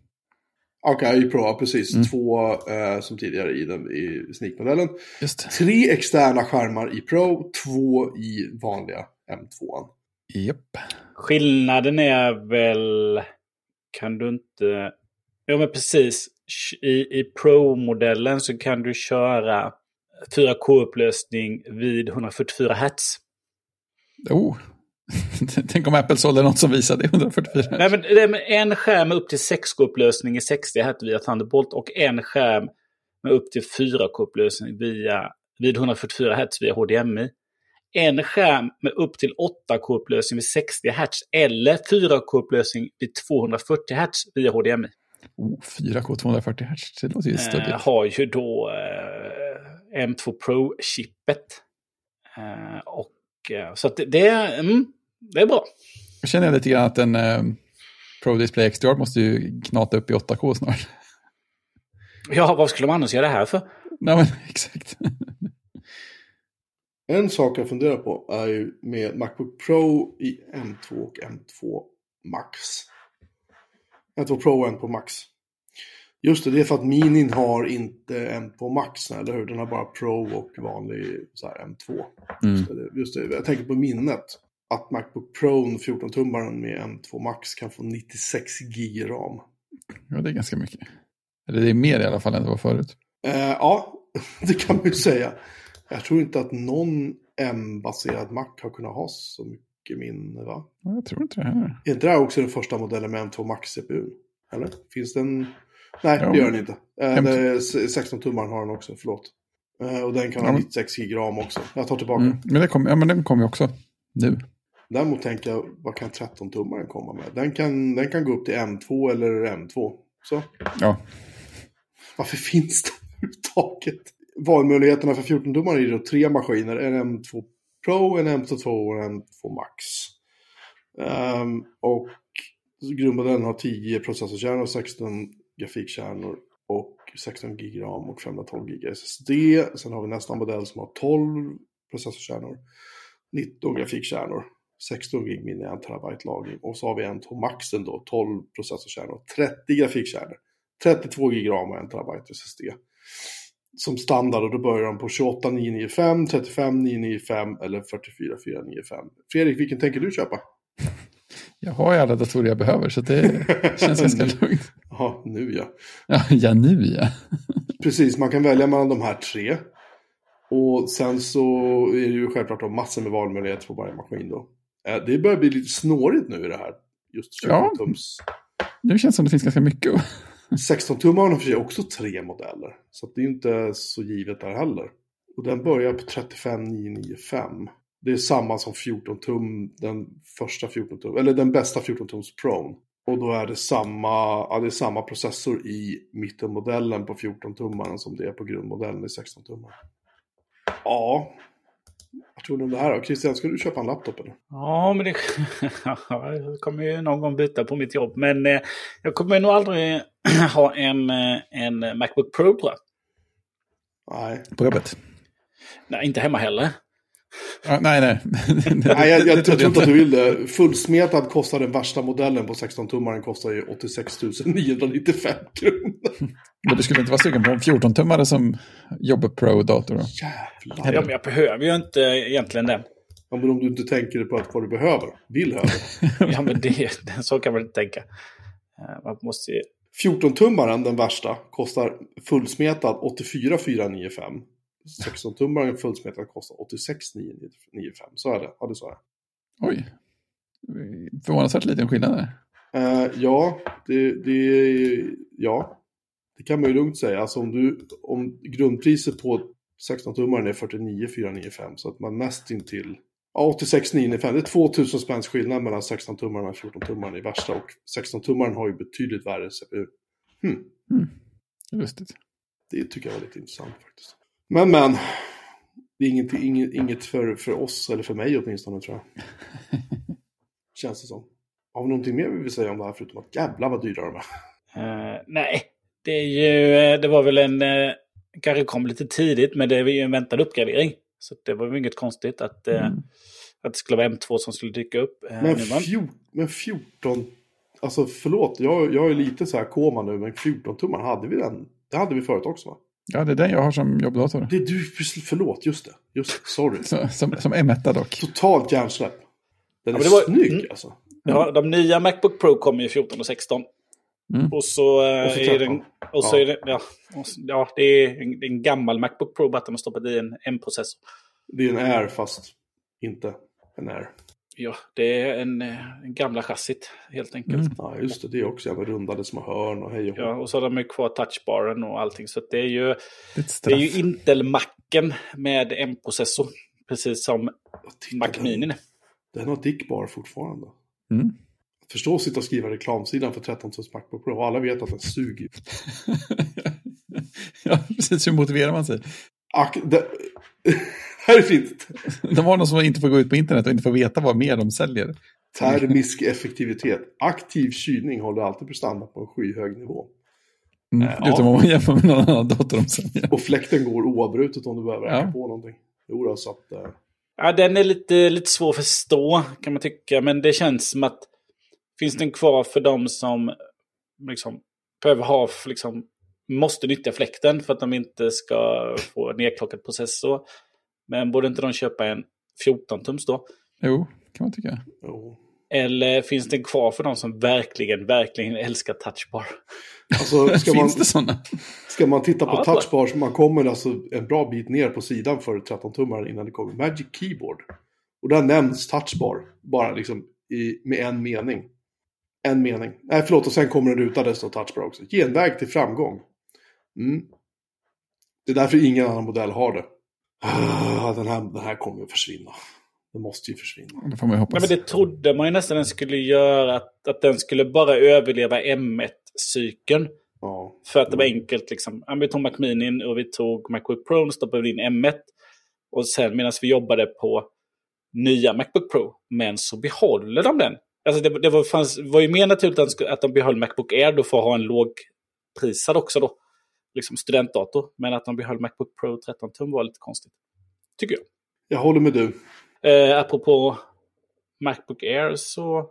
I Pro, precis.
Mm.
Två eh, som tidigare i, den, i Sneak-modellen.
Det.
Tre externa skärmar i Pro, två i vanliga M2.
Japp.
Skillnaden är väl... Kan du inte... Ja, men precis. I, i Pro-modellen så kan du köra 4K-upplösning vid 144 Hz.
Oh. Tänk om Apple sålde något som visade 144.
Nej, men det med en skärm upp till 6K-upplösning i 60 Hz via Thunderbolt och en skärm med upp till 4K-upplösning via, vid 144 Hz via HDMI. en skärm med upp till 8K-upplösning vid 60 Hz eller 4K-upplösning vid 240 Hz via HDMI.
Oh, 4K 240 Hz, det låter ju
Eh,
stöddigt.
har ju då eh, M2 Pro-chippet. Eh, och, eh, så det, det, mm, det är bra.
Jag känner lite grann att en eh, Pro Display XDR måste ju knata upp i 8K snart.
Ja, vad skulle man annars göra det här för?
Nej, men exakt.
En sak jag funderar på är ju med Macbook Pro i M2 och M2 Max. M2 Pro och M2 Max. Just det, det är för att Minin har inte M2 Max, eller hur? Den har bara Pro och vanlig så här, M2.
Mm.
Just, det, just det, jag tänker på minnet. Att Macbook Pro 14-tummaren med M2 Max kan få 96 gig ram.
Ja, det är ganska mycket. Eller det är mer i alla fall än det var förut.
Eh, ja, det kan man ju säga. Jag tror inte att någon M-baserad Mac har kunnat ha så mycket minne, va?
Ja, Jag tror inte det heller.
Är inte det här också den första modellen med M2 Max-CPU? Eller? Finns den? Nej,
Jo.
det gör den inte. Eh,
M2.
det är 16-tummaren har den också, förlåt. Eh, och den kan
Ja,
ha
men-
96 gig ram också. Jag tar tillbaka.
Mm. Men, det kom, ja, men den kom ju också nu.
Däremot tänker jag, vad kan 13-tummaren komma med? Den kan, den kan gå upp till M2 eller M2. Så,
Ja,
varför finns det överhuvudtaget? Valmöjligheterna för 14-tummare är då tre maskiner. En M2 Pro, en M2 och en M2 Max. Ehm, och grundmodellen har 10 processorkärnor, 16 grafikkärnor och 16 gig ram och 512 gig SSD. Sen har vi nästa modell som har 12 processorkärnor, 19 grafikkärnor, 16 gig minne, 1 terabyte lagring. Och så har vi en maxen då, 12 processorkärnor, 30 grafikkärnor, 32 gig ram och 1 terabyte SSD. Som standard och då börjar de på 28 995, 35 995 eller 44 495. Fredrik, vilken tänker du köpa?
jag har ju alla datorer jag behöver så det känns ganska lugnt.
Ja, nu ja.
Ja, ja nu ja.
Precis, man kan välja mellan de här tre. Och sen så är det ju självklart då massor med valmöjligheter på varje maskin då. Eh, Det börjar bli lite snårigt nu i det här. Just 20
Ja.
tums.
Nu känns det som det finns ganska mycket.
16 tum har för också tre modeller. Så det är inte så givet där heller. Och den börjar på 35 995. Det är samma som 14 tum, den första 14 tum, eller den bästa 14 tums Pro. Och då är det samma, ja, det är samma processor i mittenmodellen på 14-tummaren som det är på grundmodellen i 16-tummaren. Ja, vad tror du om det här då? Christian, ska du köpa en laptop eller?
Ja, men det kommer ju någon gång byta på mitt jobb. Men eh, jag kommer nog aldrig ha en, eh, en Macbook Pro tror jag.
Nej.
På jobbet.
Nej, inte hemma heller.
Ja, nej, nej.
Nej, jag, jag, jag tror
trodde
inte att du vill det. Fullsmetad kostar den värsta modellen på 16-tummaren kostar ju 86 995 kronor.
Men du skulle inte vara sugen på en 14-tummare som jobbar Pro-dator?
Jävlar.
Ja, men jag behöver ju inte egentligen den.
Ja, men om du inte tänker på att vad du behöver, vill ha det.
Ja, men det, så kan man inte tänka. Eh, Man måste ju...
14-tummaren, den värsta, kostar fullsmetad 84 495. 16-tummaren fullsmetad kostar 86 995. Så är det. Ja, det sa jag.
Oj. Förvånansvärt liten skillnad där.
Eh, ja, det, det, ja, det kan man ju lugnt säga. Alltså om, du, om grundpriset på 16-tummaren är 49 495 så att man nästintill ja, 86 995. Det är 2000 spänns skillnad mellan 16-tummaren och 14-tummaren i värsta och 16-tummaren har ju betydligt värre CPU. Hmm.
Lustigt.
Det tycker jag var lite intressant faktiskt. Men men, det är inget, inget, inget för, för oss, eller för mig åtminstone tror jag. Känns det som. Har vi någonting mer vi vill säga om det här förutom att jävlar vad dyra de är?
Eh, nej, det är ju... eh, Det var väl en... eh, kanske kom lite tidigt, men det är ju en väntad uppgradering. Så det var ju inget konstigt att, eh,
Mm.
att det skulle vara M2 som skulle dyka upp. Eh,
Men,
nu var-
fjor, men 14, alltså förlåt, jag, jag är lite så här koma nu, men 14-tummaren, hade vi den? Det hade vi förut också va?
Ja, det är den jag har som jobbdator.
Det är du, förlåt, just det. Just det, sorry.
Så, som, som M1 dock.
Totalt hjärnsläpp. Den är
Ja, var-
snygg
mm.
alltså.
Ja, de nya Macbook Pro kommer ju 14 och 16.
Mm.
Och så, eh,
Och så
är
13.
den, och så
Ja.
är det, ja, och så- ja, det är en, det är en gammal Macbook Pro, bara att de har stoppat i en M-processor.
Det är en Air fast inte en Air.
Ja, det är en, eh, en gamla chassit helt enkelt.
Mm.
Ja, just det. Det är också jävla rundade små hörn och hej och.
Ja, och så har de ju kvar touchbaren och allting. Så det är ju,
Det
det är ju Intel-macken med M-processor. Precis som Mac
den,
Mini.
den har dickbar fortfarande.
Mm.
Förstå att sitta och skriva reklamsidan för 13 tums Macbook Pro och alla vet att den suger.
ja, precis. Hur motiverar man sig?
Ak, det, här är fint.
De har någon som inte får gå ut på internet och inte får veta vad mer de säljer.
Termisk effektivitet. Aktiv kylning håller alltid prestanda på en skyhög nivå.
Mm.
Ja.
Utom om man jämför med någon annan dator de säljer.
Och fläkten går oavbrutet om du behöver
Ja.
på någonting. Jo då, så att... eh,
Ja, den är lite, lite svår att förstå kan man tycka. Men det känns som att finns den kvar för de som liksom, behöver ha, liksom, måste nyttja fläkten för att de inte ska få nedklockad processor. Men borde inte de köpa en 14-tums då?
Jo, kan man tycka.
jo.
Eller finns den kvar för de som verkligen, verkligen älskar touchbar?
Alltså, ska man,
Finns det sådana?
ska man titta på
Ja,
touchbar så man kommer alltså en bra bit ner på sidan för 13-tummaren innan det kommer Magic Keyboard. Och där nämns touchbar, bara liksom i, med en mening. En mening. Nej, förlåt, och sen kommer en ruta där det står touchbar också. Genväg till framgång. Mm. Det är därför ingen annan modell har det. Ah, Den här, den här kommer att försvinna. Den måste ju försvinna.
Det får man ju
Nej,
hoppas.
men det trodde man ju nästan den skulle göra. Att, att den skulle bara överleva M1-cykeln.
Ja.
För att det var enkelt. Liksom. Ja, vi tog Mac Mini och vi tog Macbook Pro och stoppade in M1. Och sen medan vi jobbade på nya Macbook Pro. Men så behåller de den. Alltså det, det var, fanns, var ju mer naturligt att, att de behöll Macbook Air då för att ha en lågprisad också då. Liksom studentdator. Men att de behöll Macbook Pro 13 tum var lite konstigt. Tycker jag.
Jag håller med du.
Eh, apropå Macbook Air så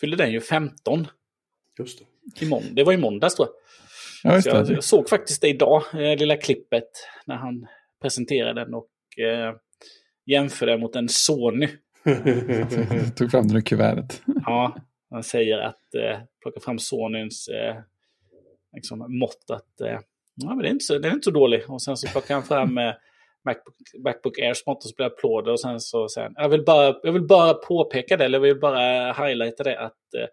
fyllde den ju 15
Just det.
i månd- Det var i måndags tror jag.
Ja, just
Så jag, jag såg faktiskt det idag, eh, lilla klippet, när han presenterade den och eh, jämförde mot en Sony.
Tog fram den ur kuvertet.
Ja, han säger att eh, plocka fram Sonyns eh, liksom, mått att eh, ja, men det är inte så, den är inte så dålig. Och sen så plockar han fram eh, Macbook, Macbook Airs mått och spelar applåder och sen så säger han, jag vill bara, jag vill bara påpeka det, eller jag vill bara highlighta det, att eh,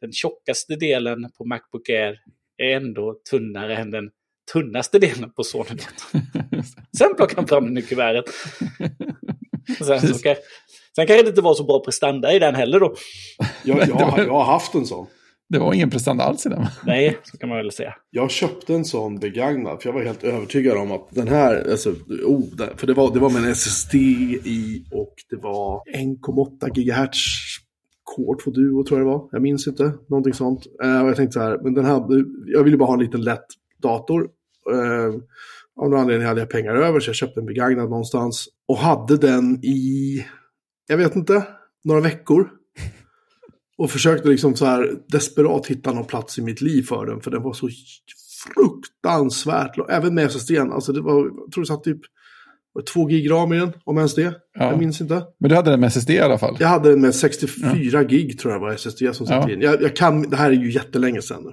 den tjockaste delen på Macbook Air är ändå tunnare än den tunnaste delen på Sony. Sen plockar han fram den i kuvertet. Sen, så ska, sen kanske det inte var så bra prestanda i den heller då.
Jag,
Det
jag, jag har haft en sån.
Det var ingen prestanda alls i den.
Nej, så kan man väl säga.
Jag köpte en sån begagnad, för jag var helt övertygad om att den här, alltså, oh, för det var, det var med en SSD i och det var 1,8 GHz Core 2 Duo tror jag det var. Jag minns inte, någonting sånt. Eh, och jag tänkte så här, men den här, jag ville bara ha en liten lätt dator. Eh, av någon anledning hade jag pengar över så jag köpte en begagnad någonstans. Och hade den i, jag vet inte, några veckor. Och försökte liksom så här desperat hitta någon plats i mitt liv för den. För den var så fruktansvärt. Även med SSD. Alltså det var, jag tror det satt typ 2 gig ram i den, om ens det.
Ja.
Jag minns inte.
Men du hade den med SSD i alla fall?
Jag hade den med 64 gig tror jag var SSD som satt
Ja.
in. Jag, jag kan, det här är ju jättelänge sedan nu.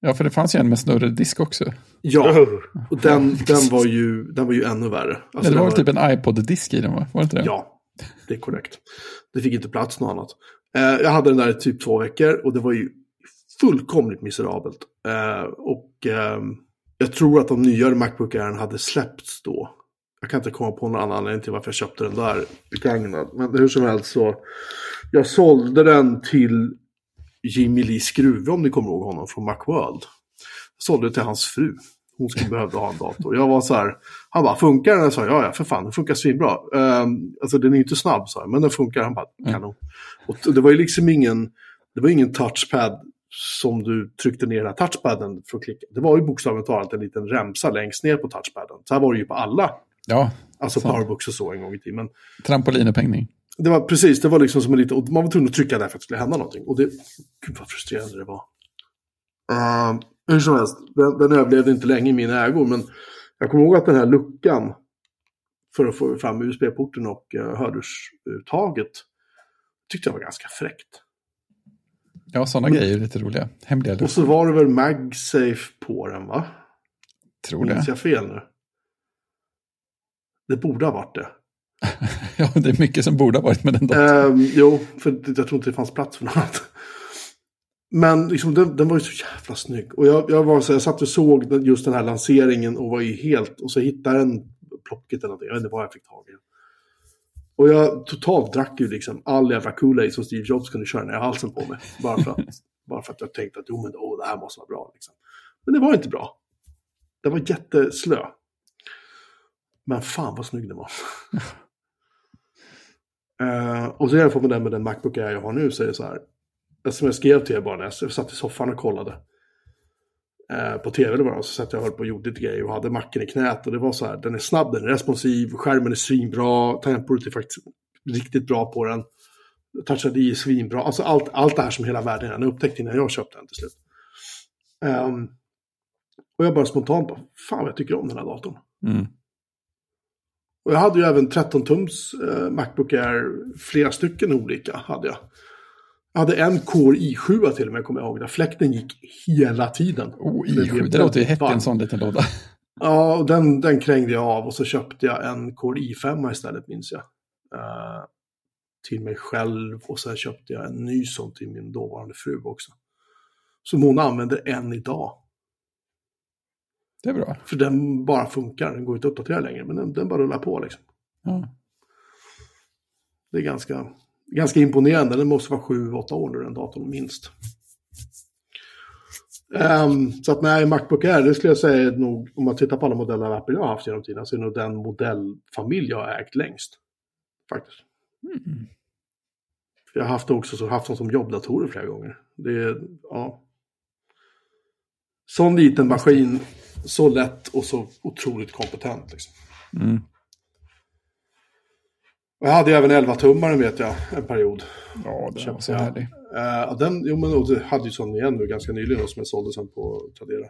Ja, för det fanns ju en med snurredisk också.
Ja, och den, den, var, ju, den var ju ännu värre. Alltså,
Ja, det var väl typ en iPod-disk i den, va? Var det inte det?
Ja, det är korrekt. Det fick inte plats något annat. Eh, jag hade den där i typ två veckor och det var ju fullkomligt miserabelt. Eh, och ehm, jag tror att de nyare Macbook Air hade släppts då. Jag kan inte komma på någon annan anledning till varför jag köpte den där begagnad. Men hur som helst så. Jag sålde den till Jimmy Lee Skruve om ni kommer ihåg honom från Macworld. Jag sålde den till hans fru. Hon skulle behövde ha en dator. Jag var så här, han bara, funkar den? Jag sa, ja, ja, för fan, den funkar svinbra. Um, alltså den är inte snabb, sa jag, men den funkar. Han bara, kanon. Och det var ju liksom ingen, det var ingen touchpad som du tryckte ner den här touchpaden för att klicka. Det var ju bokstavligt talat en liten remsa längst ner på touchpaden. Så här var det ju på alla,
Ja,
alltså
Sant.
powerbooks och så en gång i tiden.
Trampolinupphängning.
det var precis, det var liksom som en liten, man var tvungen att trycka där för att det skulle hända någonting. Och det, gud vad frustrerande det var. Uh, hur som helst, den, den överlevde inte länge i mina ägor, men jag kommer ihåg att den här luckan för att få fram USB-porten och uh, hörlursuttaget tyckte jag var ganska fräckt.
Ja, sådana grejer är lite roliga. Hemliga
Och
luft,
så var det väl MagSafe på den, va?
tror
Minns
det.
jag fel nu? Det borde ha varit det.
Ja, det är mycket som borde ha varit med den datorn.
Ehm, jo, för jag tror inte det fanns plats för något annat. Men liksom, den, den var ju så jävla snygg. Och jag, jag, var så, jag satt och såg just den här lanseringen och var ju helt... Och så hittade jag en Plocket eller någonting. Jag vet inte vad jag fick tag i. Och jag totalt drack ju liksom all jävla Kool-Aid som Steve Jobs kunde köra ner halsen på mig. Bara för att, bara för att jag tänkte att jo, men, oh, det här måste vara bra. Liksom. Men det var inte bra. Det var jätteslö. Men fan vad snygg den var. uh, och så jämför man den med den Macbook jag har nu så är det så här. Som jag skrev till er bara när jag satt i soffan och kollade. Uh, på tv det var så satt jag och höll på och gjorde lite grejer och hade macken i knät. Och det var så här, den är snabb, den är responsiv, skärmen är svinbra, temporet är faktiskt riktigt bra på den. Touch ID är svinbra, alltså allt, allt det här som hela världen redan upptäckt innan jag köpte den till slut. Um, och jag bara spontant bara, fan vad jag tycker om den här datorn.
Mm.
Och jag hade ju även 13-tums eh, Macbook Air, flera stycken olika hade jag. Jag hade en Core i7 till och med, kommer jag ihåg, där fläkten gick hela tiden.
Oh, i7, det låter ju hett i en sån liten låda.
Ja, och den, den krängde jag av och så köpte jag en Core i5 istället, minns jag. Uh, till mig själv och sen köpte jag en ny sån till min dåvarande fru också. Som hon använder än idag.
Det är bra.
För den bara funkar, den går inte att uppdatera längre, men den, den bara rullar på liksom.
Ja.
Det är ganska, ganska imponerande, den måste vara 7-8 år nu den datorn, minst. Um, så att nej, Macbook Air, det skulle jag säga är nog, om man tittar på alla modeller av Apple jag har haft genom tiden, så är det nog den modellfamilj jag har ägt längst. Faktiskt.
Mm.
Jag har haft också så haft dem som jobbdatorer flera gånger. Det är, ja. Sån liten maskin, så lätt och så otroligt kompetent. Liksom.
Mm.
Jag hade ju även 11-tummaren vet jag, en period.
Ja, det var så härlig.
Uh, den, jo, men det hade ju sån igen nu ganska nyligen som jag sålde sen på Tradera.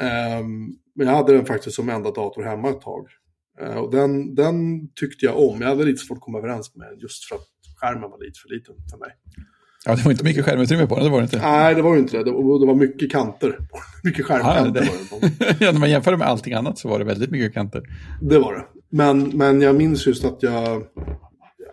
Ehm, men jag hade den faktiskt som enda dator hemma ett tag. Eh, och den, den tyckte jag om. Jag hade lite svårt att komma överens med den just för att skärmen var lite för liten för mig.
Ja, det var inte mycket skärmutrymme på den, det var det inte.
Nej, det var ju inte det. Det var, det var mycket kanter. Mycket skärmkanter
Ja,
var det.
ja, när man jämför det med allting annat så var det väldigt mycket kanter.
Det var det. Men, men jag minns just att jag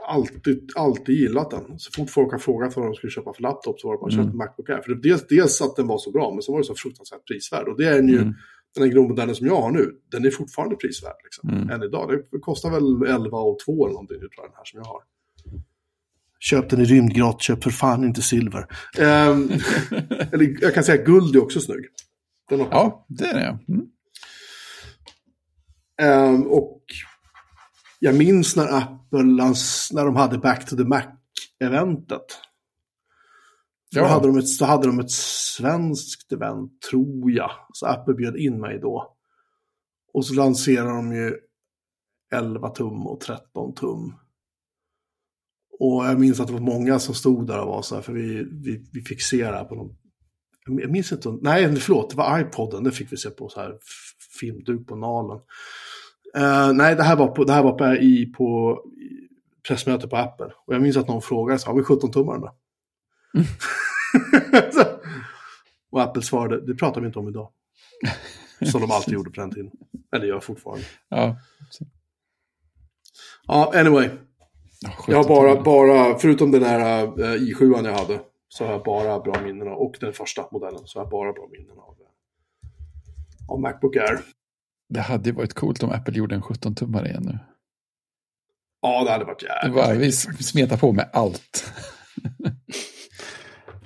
alltid, alltid gillat den. Så fort folk har frågat vad de skulle köpa för laptop så var det bara att köpa en Macbook Air. För det, dels, dels att den var så bra, men så var det så fruktansvärt prisvärd. Och det är den ju,
Mm.
den här grundmodellen som jag har nu, den är fortfarande prisvärd. Liksom,
Mm.
Än idag. Det kostar väl 11 och 2 eller någonting tror jag, den här som jag har. Köp den i rymdgrått, köp för fan inte silver. Ehm, eller jag kan säga guld är också snygg. Den har
Ja, det är det. Mm.
Ehm, och jag minns när Apple, när de hade Back to the Mac-eventet. Då,
Ja.
hade de ett, då hade de ett svenskt event, tror jag. Så Apple bjöd in mig då. Och så lanserade de ju 11 tum och 13 tum. Och jag minns att det var många som stod där och var så här, för vi, vi, vi fick se det här på någon... Jag minns inte, nej förlåt, det var iPoden, det fick vi se på så här filmduk på Nalen. Eh, nej, det här var på, det här var på, i, på pressmöte på Apple. Och jag minns att någon frågade, har vi 17 tummar då? Så- och Apple svarade, det pratar vi inte om idag. Som de alltid gjorde på den tiden. Eller gör fortfarande.
Ja.
Ja, anyway.
Ja,
Jag har
17
bara, bara, förutom den här uh, i7 jag hade, så har jag bara bra minnen av, och den första modellen, så har jag bara bra minnen av, eh, av Macbook Air.
Det hade ju varit coolt om Apple gjorde en 17-tummare igen nu.
Ja, det hade varit jävligt.
var, vi smetar på med allt.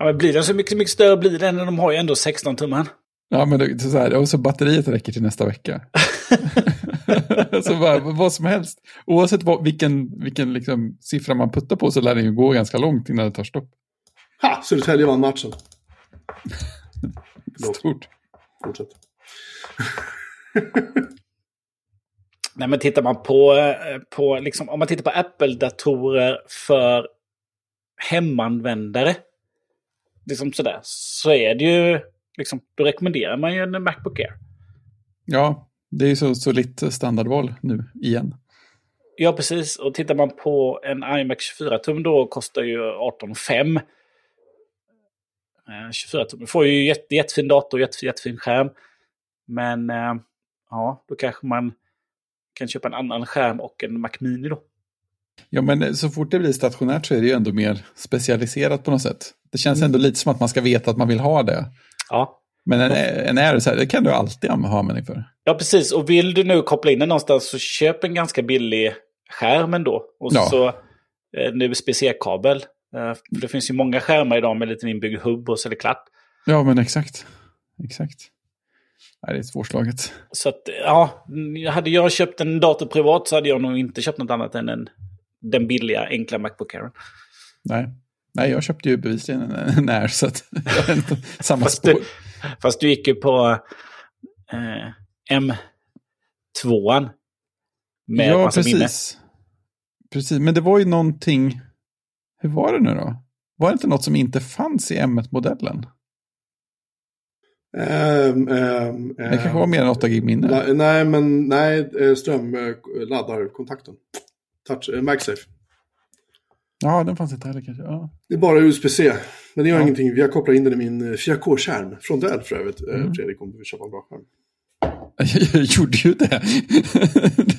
Ja, men blir den så mycket, mycket större blir den? De har ju ändå 16 tummar.
Ja, men det, så här, och så batteriet räcker till nästa vecka. så bara, vad som helst. Oavsett vad, vilken, vilken liksom, siffra man puttar på så lär den ju gå ganska långt innan det tar stopp.
Ha! Södertälje vann matchen.
Stort.
Fortsätt.
Nej, men tittar man på, eh, på liksom, om man tittar på Apple-datorer för hemanvändare, liksom sådär, så är det ju, liksom, då rekommenderar man ju en Macbook Air.
Ja, det är ju så, så lite standardval nu igen.
Ja, precis. Och tittar man på en iMac 24-tum då kostar ju 18,5. Eh, 24 tum. Du får ju jätte, jättefin dator, jättefin, jättefin skärm. Men eh, ja, då kanske man kan köpa en annan skärm och en Mac Mini då.
Ja, men så fort det blir stationärt så är det ju ändå mer specialiserat på något sätt. Det känns ändå lite som att man ska veta att man vill ha det.
Ja.
Men en, en Air, så här, det kan du alltid ha användning för.
Ja, precis. Och vill du nu koppla in den någonstans så köp en ganska billig skärmen då. Och
Ja.
så eh, en USB-C-kabel. Eh, för det finns ju många skärmar idag med lite inbyggd hubb och så är det klart.
Ja, men exakt. Exakt. Nej, det är svårslaget.
Så att, ja, hade jag köpt en dator privat så hade jag nog inte köpt något annat än en, den billiga, enkla Macbook Airen.
Nej. Nej, jag köpte ju bevisligen en, Air, så att jag inte samma
Fast
spår.
du, fast du gick ju på eh, M2. Med
ja,
massa minne.
precis. Precis, men det var ju någonting... Hur var det nu då? Var det inte något som inte fanns i M1-modellen?
Ehm, ehm,
Det kanske var mer än 8 gig minne.
Nej, nej, men nej, eh, strömladdarkontakten. Touch, eh, MagSafe.
Ja, den fanns inte heller kanske. Ja.
Det är bara USB-C. Men det gör
Ja.
ingenting. Vi har kopplat in den i min eh, 4K-skärm. Från Dell för övrigt. eh,
Mm.
Fredrik, om du vill köpa en bra skärm.
Jag gjorde ju det.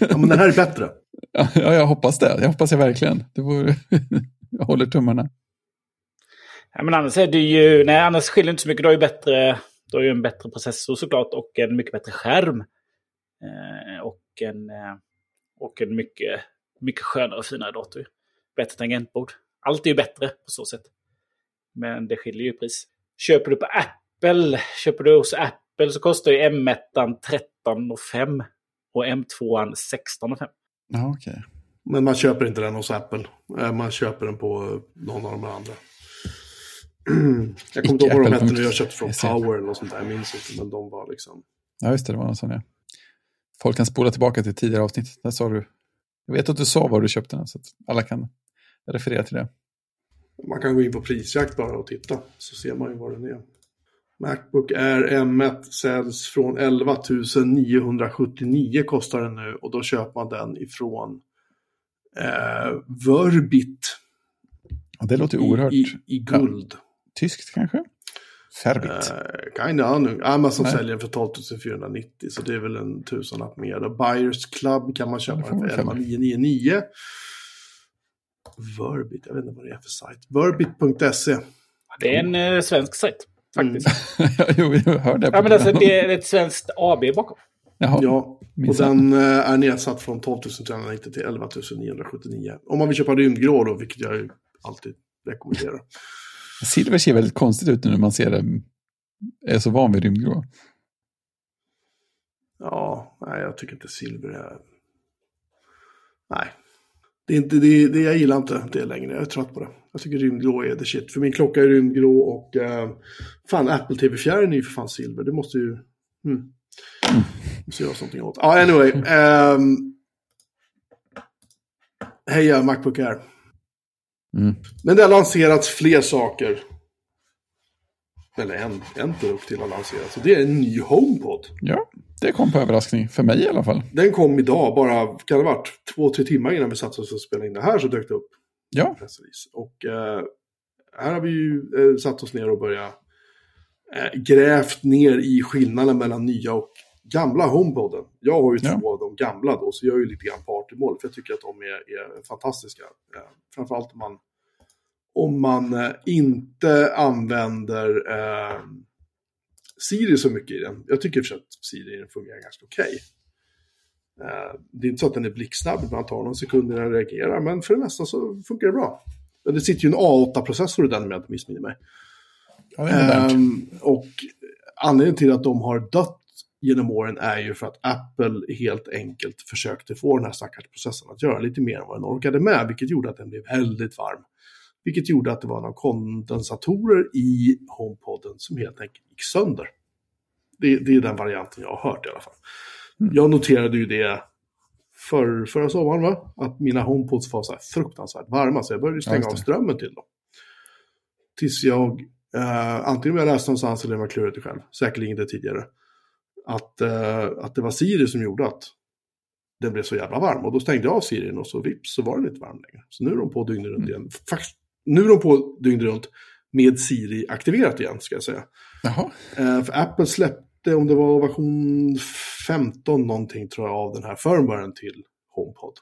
Ja, men den här är bättre.
Ja, jag hoppas det. Jag hoppas jag verkligen. Det vore... jag håller tummarna.
Ja, men annars är det ju, nej annars skiljer det inte så mycket. Du har ju bättre, du har ju en bättre processor såklart och en mycket bättre skärm. Eh, och en, eh, och en mycket, mycket skönare och finare dator. Bättre tangentbord. Allt är ju bättre på så sätt. Men det skiljer ju pris. Köper du på Apple, köper du hos Apple så kostar ju M1 13 5 och M2 16 5.
Ja, okej.
Men man köper inte den hos Apple. Eh, Man köper den på någon av de andra. Jag kommer inte ihåg vad de hette nu. Jag köpte från. Power eller något sånt där. Jag minns inte. Men de var liksom...
Ja, just det. Det var någon sån, ja. Folk kan spola tillbaka till tidigare avsnitt. Där sa du... Jag vet att du sa var du köpte den, så att alla kan referera till det.
Man kan gå in på prisjakt bara och titta. Så ser man ju vad den är. Macbook Air M1 säljs från 11 979 kostar den nu. Och då köper man den ifrån eh, Verbit.
Ja, det låter ju
I,
oerhört
i, i guld.
Tyskt kanske? Ferbit.
Eh, kinda, nu. Amazon
Nej.
säljer den för 12 490 så det är väl en tusenlapp mer. Buyers Club kan man köpa för
femma.
11 999. Verbit, jag vet inte vad det är för sajt. Verbit.se.
Det är en eh, svensk sajt faktiskt.
jo, jag hör det. på
Ja, men alltså, det är ett svenskt AB bakom.
Jaha,
Ja, och den eh, är nedsatt från 12 390 till 11 979. Om man vill köpa rymdgrå då, vilket jag alltid rekommenderar.
Silver ser väldigt konstigt ut nu när man ser det. Jag är så van vid rymdgrå.
Ja, nej, jag tycker inte silver är... Nej. Det är inte, det, det, jag gillar inte det längre, jag är trött på det. Jag tycker rymdgrå är the shit. För min klocka är rymdgrå och eh, fan, Apple TV-fjärren är ju för fan silver. Det måste ju... Hmm. Måste göra någonting åt. Ja, anyway. ehm, heja Macbook Air.
Mm.
Men det har lanserats fler saker. Eller en, en produkt till har lanserats. Och det är en ny HomePod.
Ja, det kom på överraskning. För mig i alla fall.
Den kom idag, bara, kan det varit, två, tre timmar innan vi satte oss och spelade in det här så dök det upp.
Ja.
Och eh, här har vi ju eh, satt oss ner och börjat eh, grävt ner i skillnaden mellan nya och gamla HomePoden. Jag har ju
Ja.
två av de gamla då, så jag är ju lite grann partymål, för jag tycker att de är, är fantastiska. Eh, framförallt om man, om man eh, inte använder eh, Siri så mycket i den. Jag tycker i för att Siri fungerar ganska okej. Eh, det är inte så att den är blixtsnabb, ibland tar någon sekund innan den reagerar, men för det mesta så funkar det bra. Det sitter ju en A8-processor i den om jag inte missminner mig.
ja.
Ehm, och anledningen till att de har dött genom åren är ju för att Apple helt enkelt försökte få den här stackars processorn att göra lite mer än vad den orkade med, vilket gjorde att den blev väldigt varm. Vilket gjorde att det var några kondensatorer i HomePoden som helt enkelt gick sönder. Det, det är den varianten jag har hört i alla fall. Jag noterade ju det för, förra sommaren, va? att mina HomePods var så här fruktansvärt varma, så jag började
Ja,
stänga av strömmen till dem. Tills jag, eh, antingen jag läste någonstans eller om jag klurade det själv, säkerligen det tidigare, att, eh, att det var Siri som gjorde att den blev så jävla varm. Och då stängde jag av Siri och så vips så var den inte varm längre. Så nu är de på dygnet runt igen. Faktiskt, nu är de på dygnet runt med Siri aktiverat igen, ska jag säga. Eh, för Apple släppte, om det var version 15 någonting tror jag, av den här firmwaren till HomePod.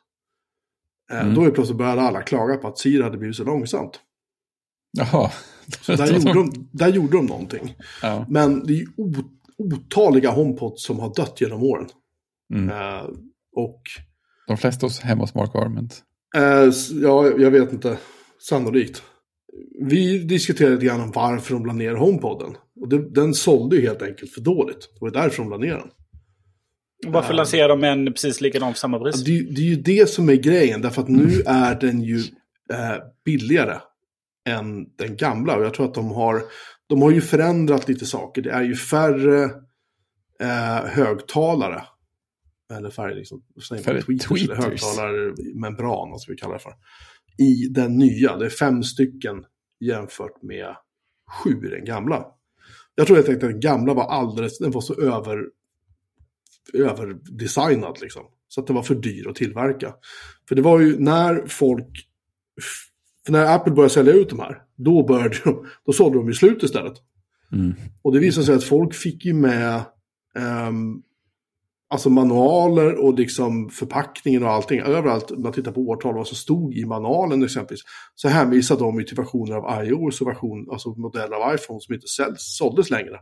Eh,
Mm.
Då är plötsligt började alla klaga på att Siri hade blivit så långsamt.
jaha.
Så där, gjorde de, där gjorde de någonting.
Ja.
Men det är ju o- otaliga HomePods som har dött genom åren.
Mm.
Eh, och
De flesta hos, hemma hos Mark Arment.
Eh, s- ja, jag vet inte. Sannolikt. Vi diskuterade lite grann om varför de la ner HomePoden. Och det, den sålde ju helt enkelt för dåligt. Det var därför de la ner den.
Varför lanserar de en precis likadan för samma pris?
Det, det är ju det som är grejen, därför att nu är den ju eh, billigare än den gamla. Och jag tror att de har, de har ju förändrat lite saker. Det är ju färre eh, högtalare. Eller färre, liksom,
Färre
tweeters, eller
tweeters.
högtalarmembran, vad ska vi kalla det för. I den nya, det är fem stycken jämfört med sju i den gamla. Jag tror helt enkelt att den gamla var alldeles, den var så över, överdesignad liksom. Så att den var för dyr att tillverka. För det var ju när folk, när Apple började sälja ut de här, då började de, då sålde de ju slut istället.
Mm.
Och det visade sig att folk fick ju med ehm, alltså manualer och liksom förpackningen och allting. Överallt, om man tittar på årtal, vad som stod i manualen exempelvis, så hänvisade de ju till versioner av iOS och version, alltså modeller av iPhone som inte säljs, såldes längre.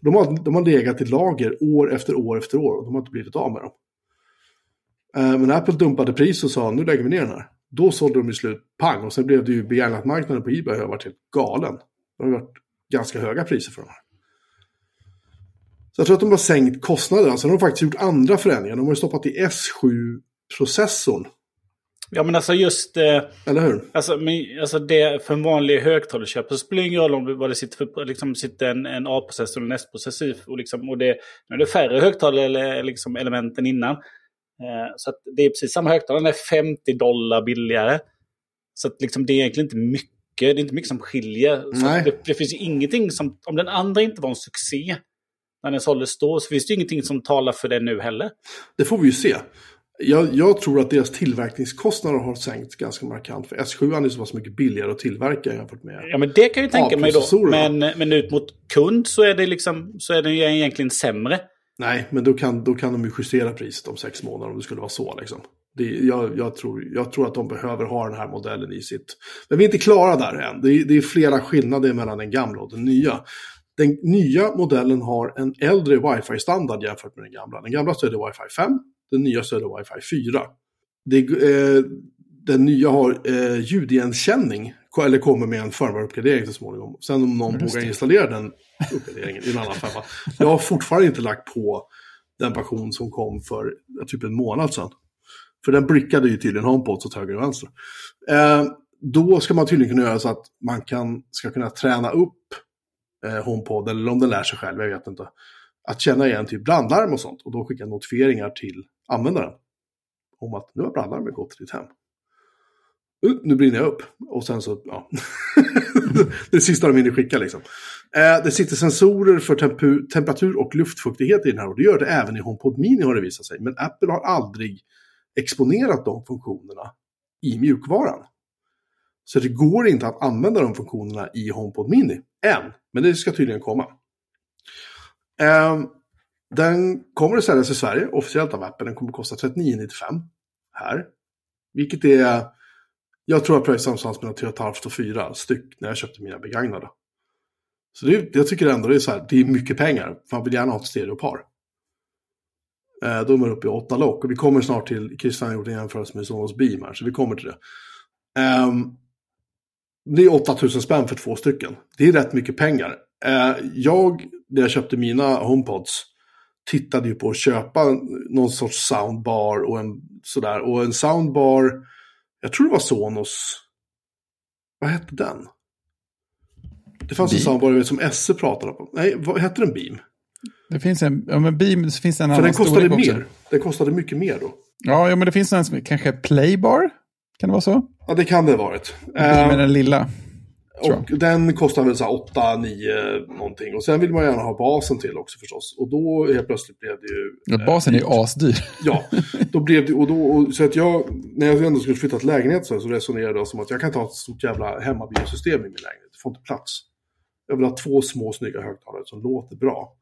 De har, de har legat i lager år efter år efter år och de har inte blivit av med dem. Eh, Men Apple dumpade pris och sa nu lägger vi ner den här. Då sålde de i slut pang och sen blev det ju begagnat-marknaden på Ebay har varit helt galen. Det har varit ganska höga priser för de här. Så jag tror att de har sänkt kostnaderna. Sen har de faktiskt gjort andra förändringar. De har ju stoppat i S7-processorn.
Ja men alltså just... Eh,
Eller hur?
Alltså, men, alltså det, för en vanlig högtalarköpare så spelar det ingen roll om det, vad det sitter för liksom, sitter en, en A-processor och en S-processor. Och, liksom, och det, nu är det färre högtalare eller liksom, element än innan. Eh, så det är precis samma högtalare, den är 50 dollar billigare. Så liksom, det är egentligen inte mycket, det är inte mycket som skiljer. Det, det finns ju ingenting som, om den andra inte var en succé när den såldes då, så finns det ju ingenting som talar för det nu heller.
Det får vi ju se. Jag, jag tror att deras tillverkningskostnader har sänkts ganska markant. För S7 är så pass mycket billigare att tillverka jämfört med...
Ja, men det kan jag ju tänka mig då. Men, men ut mot kund så är det liksom, så är den ju egentligen sämre.
Nej, men då kan, då kan de ju justera priset om sex månader om det skulle vara så. Liksom. Det, jag, jag, tror, jag tror att de behöver ha den här modellen i sitt... Men vi är inte klara där än. Det är, det är flera skillnader mellan den gamla och den nya. Den nya modellen har en äldre wifi-standard jämfört med den gamla. Den gamla stödjer wifi 5, den nya stödjer wifi 4. Det, eh, den nya har eh, ljudigenkänning, eller kommer med en firmware-uppgradering så småningom. Sen om någon vågar installera den uppdateringen i en annan femma. Jag har fortfarande inte lagt på den passion som kom för typ en månad sedan. För den brickade ju tydligen HomePods åt höger och vänster. Eh, då ska man tydligen kunna göra så att man kan, ska kunna träna upp eh, HomePod, eller om den lär sig själv, jag vet inte. Att känna igen typ brandlarm och sånt och då skicka notifieringar till användaren. Om att nu har brandlarmet gått till ditt hem. Uh, nu brinner jag upp. Och sen så, ja. det sista de hinner skicka liksom. Eh, det sitter sensorer för tempu- temperatur och luftfuktighet i den här och det gör det även i HomePod Mini har det visat sig. Men Apple har aldrig exponerat de funktionerna i mjukvaran. Så det går inte att använda de funktionerna i HomePod Mini än. Men det ska tydligen komma. Eh, den kommer att säljas i Sverige officiellt av Apple. Den kommer att kosta 39,95 här. Vilket är, jag tror jag pröjsade någonstans mellan 3,5 och 4 styck när jag köpte mina begagnade. Så det, jag tycker ändå det är så här, det är mycket pengar. Man vill gärna ha ett stereopar. Eh, då är man uppe i 8 lock och vi kommer snart till, Christian har gjort en jämförelse med Sonos Beam här, så vi kommer till det. Eh, det är 8000 spänn för två stycken. Det är rätt mycket pengar. Eh, jag, när jag köpte mina HomePods, tittade ju på att köpa någon sorts soundbar och en sådär. Och en soundbar, jag tror det var Sonos, vad hette den? Det fanns en
Beam?
jag vet, som Esse pratade om. Nej, vad hette den Beam?
Det finns en, ja men Beam, så finns det en
För
annan
den kostade
storlek också.
mer. Den kostade mycket mer då.
Ja, ja, men det finns en som kanske är Playbar. Kan det vara så?
Ja, det kan det ha varit.
Beam är
Eh,
den lilla.
Och den kostar väl så här 8, 9 någonting. Och sen vill man gärna ha basen till också förstås. Och då helt plötsligt blev det ju...
Ja, basen är ju asdyr.
Ja, då blev det, och då, och, så att jag, när jag ändå skulle flytta till lägenhet så, så resonerade jag som att jag kan ta ett stort jävla hemmabiosystem i min lägenhet. Det får inte plats. Jag vill ha två små snygga högtalare som låter bra.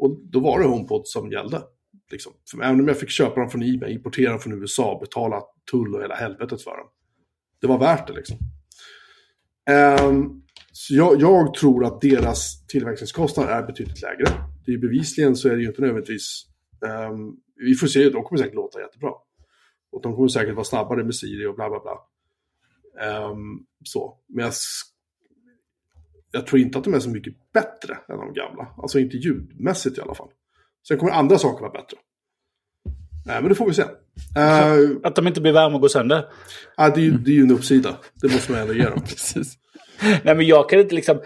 Och då var det HomePod som gällde. Liksom. För även om jag fick köpa dem från Ebay, importera dem från USA, betala tull och hela helvetet för dem. Det var värt det liksom. Ehm, så jag, jag tror att deras tillverkningskostnad är betydligt lägre. Det är bevisligen så är det ju inte nödvändigtvis... Um, vi får se, de kommer säkert låta jättebra. Och de kommer säkert vara snabbare med Siri och bla bla bla. Um, så. Men jag, jag tror inte att de är så mycket bättre än de gamla. Alltså inte ljudmässigt i alla fall. Sen kommer andra saker vara bättre. Nej, men det får vi se. Uh,
Att de inte blir varma och går sönder.
ja, det, är ju, det är ju en uppsida. Det måste man ändå ge dem.
Precis.
Nej, men jag kan inte liksom...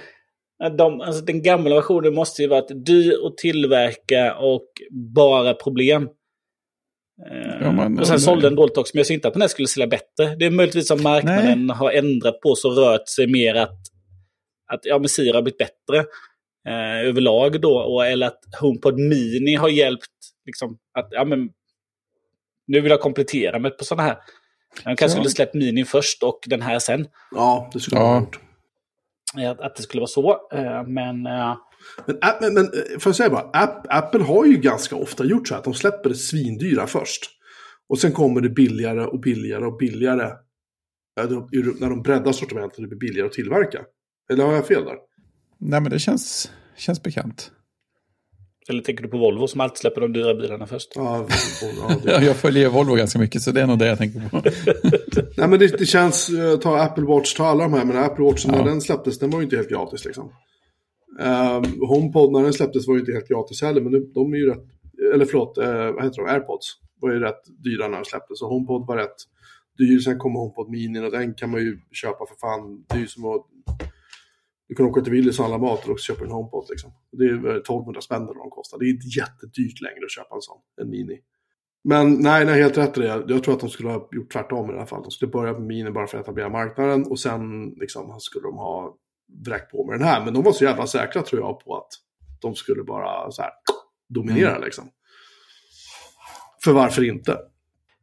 De, alltså den gamla versionen måste ju varit dyr att tillverka och bara problem. Eh,
Ja, men-
och sen sålde den dåligt också, men jag ser inte att den här skulle sälja bättre. Det är möjligtvis som marknaden har ändrat på så rört sig mer att, att ja, men Siri har blivit bättre eh, överlag då. Och, eller att HomePod Mini har hjälpt liksom, att ja, men, nu vill jag komplettera med på sådana här. Jag kanske skulle släppt Mini först och den här sen.
Ja, det skulle
Ja.
ha gjort.
Eh, Att, att det skulle vara så. Eh, men eh,
Men, men, men eh, får jag säga bara, App, Apple har ju ganska ofta gjort så här att de släpper det svindyra först. Och sen kommer det billigare och billigare och billigare. När de breddar sortimentet och det blir billigare att tillverka. Eller har jag fel där?
Nej, men det känns, känns bekant.
Eller tänker du på Volvo som alltid släpper de dyra bilarna först?
Ja, och- ja,
jag följer Volvo ganska mycket, så det är nog det jag tänker på.
Nej men det, det känns, eh, ta Apple Watch, ta alla de här, men Apple Watch när
Ja.
den släpptes, den var ju inte helt gratis liksom. Um, HomePod när den släpptes var ju inte helt gratis heller, men nu- de är ju rätt, eller förlåt, eh, vad heter de, AirPods var ju rätt dyra när de släpptes, så HomePod var rätt dyr, sen kom HomePod Mini och den kan man ju köpa för fan, det är ju som att du kan åka till Willys och handla mat och också köpa en HomePod liksom. Det är ju eh, 1200 spänn eller de kostar, det är inte jättedyrt längre att köpa en sån, en Mini. Men nej, nej, helt rätt i det. Jag tror att de skulle ha gjort tvärtom i det här fallet. De skulle börja med Mini bara för att etablera marknaden och sen liksom, skulle de ha vräkt på med den här. Men de var så jävla säkra tror jag på att de skulle bara så här dominera liksom. För varför inte?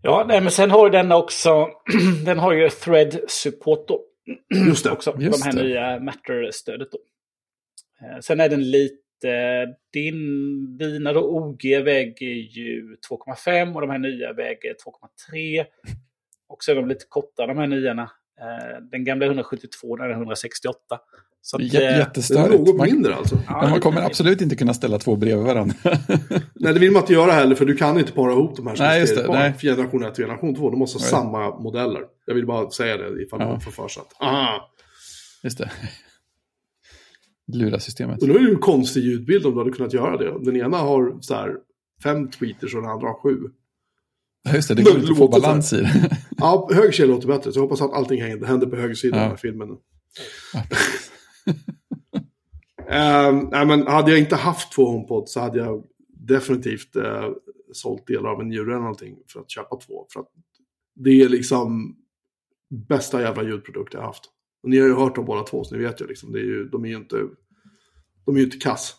Ja, nej, men sen har denna också, den har ju thread-support då.
Just det.
också,
Just
de här
det.
nya Matter-stödet då. Eh, Sen är den lite, din, dina då OG väger ju 2,5 och de här nya väger 2,3. Och så är de lite kortare de här nyarna. Eh, Den gamla är 172, den är 168. Så att, eh,
Det är
Jättestörigt.
något
Man,
mindre alltså.
ja,
men man kommer
mer.
absolut inte kunna ställa två bredvid varandra.
Nej, det vill man inte göra heller för du kan inte para ihop de här som
Nej, just det, nej.
För generation 1 och generation 2. De måste ha
Nej.
samma modeller. Jag vill bara säga det ifall
Ja.
får för sig att aha,
Just det. Lura systemet.
Och nu är det ju en konstig ljudbild om du hade kunnat göra det. Den ena har så här fem tweeters och den andra har sju.
Ja, Just det, det går inte att få balans i det.
Ja, höger sida låter bättre. Så jag hoppas att allting händer, på högersidan
Ja.
av filmen. Ehm, nej, men hade jag inte haft två HomePod så hade jag definitivt uh, sålt delar av en njure eller någonting för att köpa två. För att det är liksom bästa jävla ljudprodukt jag har haft. Och ni har ju hört om båda två, så ni vet ju liksom. Det är ju, de är ju inte, de är ju inte kass.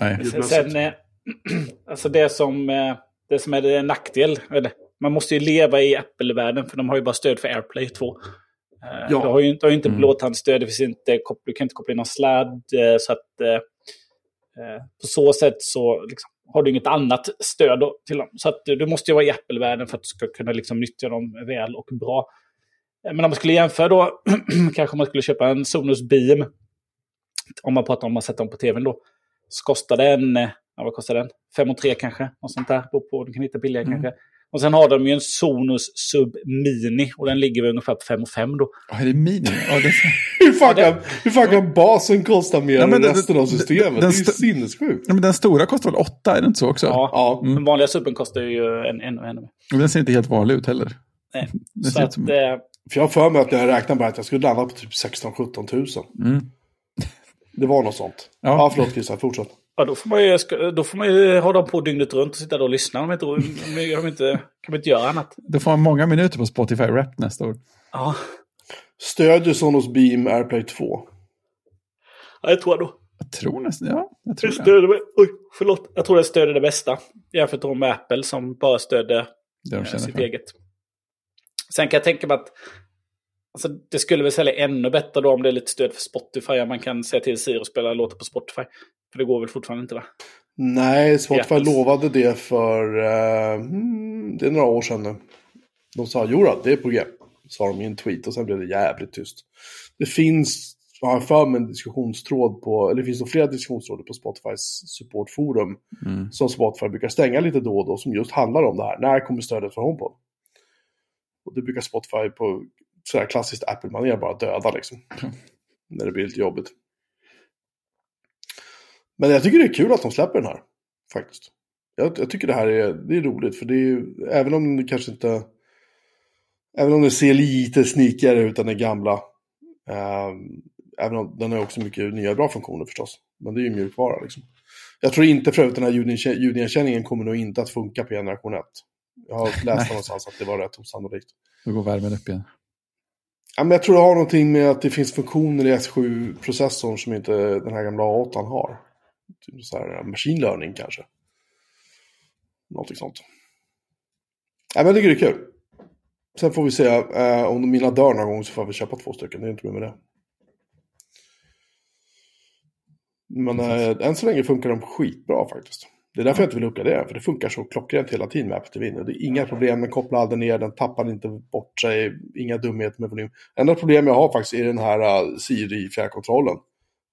Nej.
Sen, eh, alltså det som, eh, det som är det nackdel, eller, man måste ju leva i Apple-världen för de har ju bara stöd för AirPlay 2. Eh,
Ja.
Du har ju inte, du har ju inte
Mm.
blåtandstöd, det finns inte, du kan inte koppla in någon sladd. eh, Så att på så sätt så liksom, har du inget annat stöd till dem. Så att du måste ju vara i Apple-världen för att du ska kunna liksom, nyttja dem väl och bra. Men om man skulle jämföra då, kanske man skulle köpa en Sonos Beam. Om man pratar om att sätta dem på tvn då. Så kostar den, ja vad kostar den? 5 och 3 kanske. Och sånt där. Beror på, du kan hitta billigare
Mm.
kanske. Och sen har de ju en Sonos Sub Mini. Och den ligger väl ungefär på 5 och 5 då.
Ja, är det mini? Ja, det
Hur fan, kan, hur fan kan basen kosta mer
Ja, men
än
den-
resten av systemet?
den-
det är ju
den-
sinnessjukt.
ja, men den stora kostar väl åtta, är det inte så också?
Ja,
Ja,
Mm.
den vanliga Suben kostar ju en, en och en. mer.
Och den ser inte helt vanlig ut heller.
Nej.
Det
Så att,
som...
eh,
för jag har för mig att jag räknade bara att jag skulle landa på typ 16-17 tusen.
Mm.
Det var något sånt.
Ja.
Ja, förlåt Christian, fortsätt.
ja, då, får man ju, då får man ju ha dem på dygnet runt och sitta där och lyssna. Om inte, de inte, kan man inte göra annat.
Då får man många minuter på Spotify Rap nästa år.
Ja,
Stödjer Sonos Beam AirPlay 2?
ja, det tror jag då.
Jag tror nästan, ja. Jag
Det
tror det.
stöder, oj, förlåt. Jag tror det stöder det bästa. Jämfört med Apple som bara stöder
Det de
eh, sitt
för.
eget. Sen kan jag tänka mig att alltså, det skulle väl sälja ännu bättre då om det är lite stöd för Spotify. Man kan säga till Siri att spela låtar på Spotify. För det går väl fortfarande inte va?
Nej, Spotify
Apples.
lovade det för... eh, mm, det är några år sedan nu. De sa jo då, det är på G. Sa de i en tweet och sen blev det jävligt tyst. Det finns, jag har för mig en diskussionstråd på, eller det finns nog flera diskussionstrådar på Spotifys supportforum.
Mm.
Som Spotify brukar stänga lite då och då som just handlar om det här. När kommer stödet för HomePod? Och det brukar Spotify på sådär klassiskt Apple-manér bara döda liksom. När det blir lite jobbigt. Men jag tycker det är kul att de släpper den här. Faktiskt. Jag, jag tycker det här är, det är roligt för det är även om det kanske inte... Även om det ser lite sneakigare ut än den gamla. eh, även om den har också mycket nya bra funktioner förstås. Men det är ju mjukvara liksom. Jag tror inte för övrigt den här ljudigenkänningen kommer nog inte att funka på generation 1. Jag har läst någonstans att det var rätt osannolikt.
Då går värmen upp igen.
Ja, men jag tror det har någonting med att det finns funktioner i S7-processorn som inte den här gamla A8 har. Typ så här machine learning kanske. Någonting sånt. Ja, men jag tycker det är kul. Sen får vi se eh, om mina dör någon gång så får väl köpa två stycken. Det är inte mer med det. Men eh, än så länge funkar de skitbra faktiskt. Det är därför jag inte vill uppgradera, för det funkar så klockrent hela tiden med Apple TV. Det är inga problem, den kopplar aldrig ner, den tappar inte bort sig, inga dumheter med volym. Enda problem jag har faktiskt är den här äh, uh, Siri-fjärrkontrollen.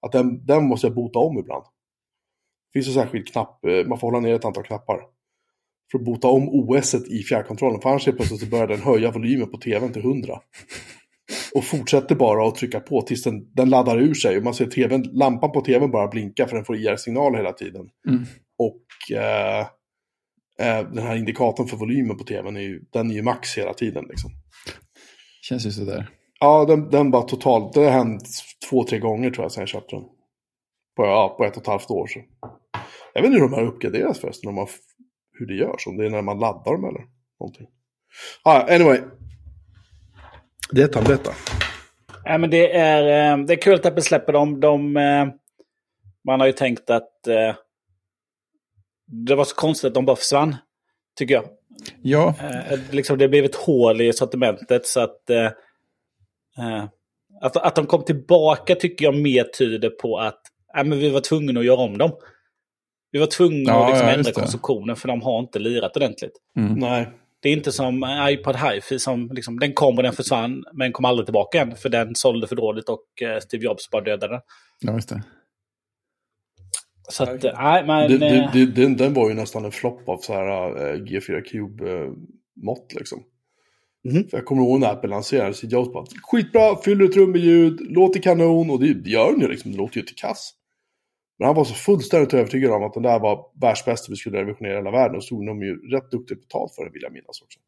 Att den, den måste jag bota om ibland. Det finns en särskild knapp, eh, man får hålla ner ett antal knappar. För att bota om OS i fjärrkontrollen, för annars plötsligt så börjar den höja volymen på tvn till 100. Och fortsätter bara att trycka på tills den, den laddar ur sig. Och man ser tvn, lampan på tvn bara blinka för den får IR-signaler hela tiden.
Mm.
Och eh, eh, den här indikatorn för volymen på tvn är ju, den är ju max hela tiden. Liksom.
Känns ju sådär.
Ja, den, den bara totalt, det har hänt två, tre gånger tror jag sedan jag köpte den. På, ja, på ett och ett halvt år. Så. Jag vet inte hur de har uppgraderats förresten, om man, hur det görs, om det är när man laddar dem eller någonting. Ah, anyway. Det är han, berätta.
Ja, men det, är, eh, det är kul att Apple släpper dem. De, eh, man har ju tänkt att det var så konstigt att de bara försvann. Tycker jag.
Ja,
Eh, liksom det blev ett hål i sortimentet så att... Eh, eh, att, att de kom tillbaka tycker jag mer tyder på att äh, men vi var tvungna att göra om dem. Vi var tvungna
Ja,
att liksom
ja,
ändra konstruktionen för de har inte lirat ordentligt.
Nej.
Det är inte som eh, iPod Hi-Fi som liksom, den kom och den försvann men kom aldrig tillbaka igen för den sålde för dåligt och eh, Steve Jobs bara dödade den.
ja just det.
Så att, eh, nej men...
Det, det,
eh,
det, den, den var ju nästan en flopp av så här eh, G4 Cube-mått liksom.
Mhm.
För jag kommer ihåg när Apple lanserade Steve Jobs bara, skitbra, fyller ett rum med ljud, låter kanon och det, det gör den ju liksom, det låter ju till kass. Men han var så fullständigt övertygad om att den där var världsbästa vi skulle revolutionera hela världen och stod de ju rätt duktigt betalt för det vill jag minnas också.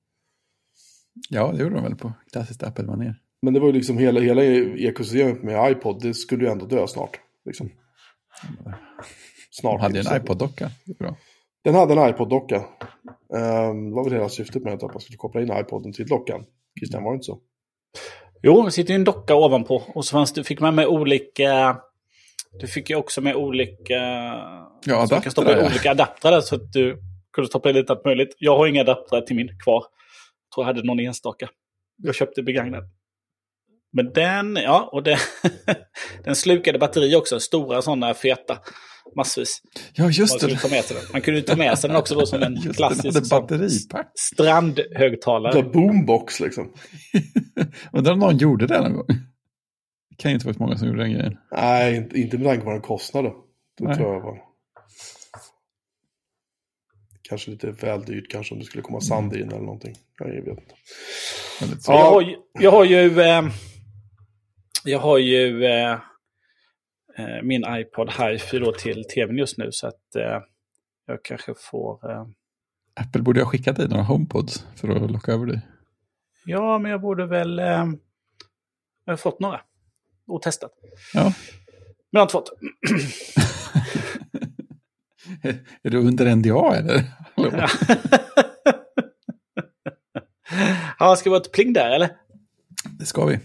Ja, det gjorde de väl på klassiskt Apple-manér.
Men det var ju liksom hela, hela ekosystemet med iPod, det skulle ju ändå dö snart. Liksom.
De
Snart.
hade en iPod-docka.
Den hade en iPod-docka. Ehm, det var väl hela syftet med att man skulle koppla in iPoden till dockan. Christian, var det inte så?
Jo, det sitter ju en docka ovanpå. Och så fanns det, fick man med olika... Du fick ju också med olika...
Ja,
man kan
adaptrar,
stoppa
ja.
olika adaptrar så att du kunde stoppa in lite allt möjligt. Jag har inga adaptrar till min kvar. Jag tror jag hade någon enstaka. Jag köpte begagnad. Men den, ja, och den, den slukade batteri också. Stora sådana feta. Massvis.
Ja,
Man,
just
kunde
det.
ta med sig den. man kunde ju ta med sig den också då som en
Just den
klassisk
batteripack.
strandhögtalare.
Det boombox liksom.
Undrar om någon gjorde det någon gång. Det kan ju inte vara så många som gjorde den grejen.
Nej, inte, inte med tanke på vad den kostade. Det
Nej.
tror jag var. Kanske lite väl dyrt kanske om det skulle komma sand in eller någonting. Jag vet inte.
Jag,
Ja.
har ju, jag har ju... Eh, jag har ju eh, eh, min iPod Hi-Fi då till tvn just nu. Så att eh, jag kanske får... Eh,
Apple borde ha skickat dig några HomePods för att locka över dig.
ja, men jag borde väl... Eh, jag har fått några. Otestat.
Ja.
Men jag har inte fått.
Är du under NDA eller?
Ja, ska vi ha ett pling där eller?
Det ska vi.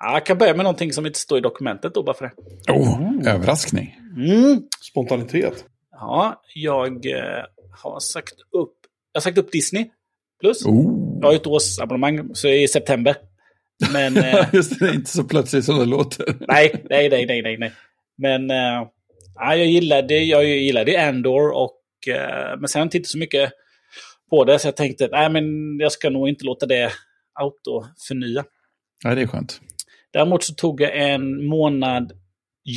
Ja, jag kan börja med någonting som inte står i dokumentet då bara för det.
Oh, överraskning.
Mm.
Spontanitet.
Ja, jag eh, har sagt upp, jag har sagt upp Disney. Plus.
Oh.
Jag har ett årsabonnemang, så i september. Men eh,
Just det, det är inte så plötsligt som det låter.
nej, nej, nej, nej, nej. Men ja, jag gillade, jag gillade Andor och eh, men sen har jag så mycket på det. Så jag tänkte, nej men jag ska nog inte låta det autoförnya.
Nej, det är skönt.
Däremot så tog jag en månad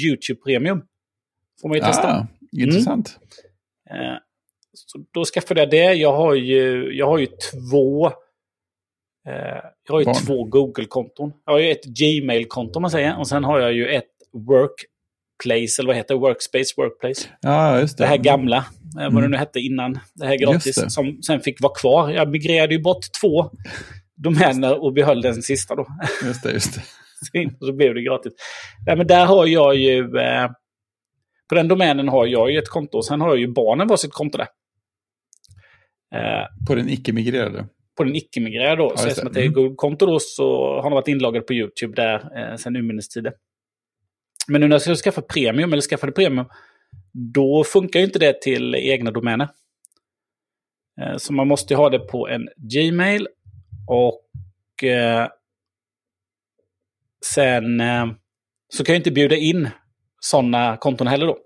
YouTube Premium. Får man ju testa.
Ah, intressant.
Eh, så då skaffade jag det. Jag har ju, jag har ju två, eh, jag har ju
Barn.
två Google-konton. Jag har ju ett Gmail-konto om man säger. Och sen har jag ju ett Workplace, eller vad heter det? Workspace, Workplace.
Ja, just det.
Det här gamla, eh, vad det nu hette innan. Det här
Mm. Just det.
gratis, som sen fick vara kvar. Jag migrerade ju bort två domäner och behöll den sista då.
Just det, just det.
Och så blev det gratis. Nej, men där har jag ju... Eh, på den domänen har jag ju ett konto. Och sen har jag ju barnen varsitt konto där. Eh,
På den icke-migrerade.
på den icke-migrerade då. så
just
eftersom
det.
att det är
Mm.
Google-konto då så har de varit inloggade på YouTube där eh, sedan urminnes tider. Men nu när jag ska skaffa premium, eller skaffade premium, då funkar ju inte det till egna domäner. Eh, så man måste ju ha det på en Gmail och eh, sen eh, så kan jag inte bjuda in sådana konton heller då.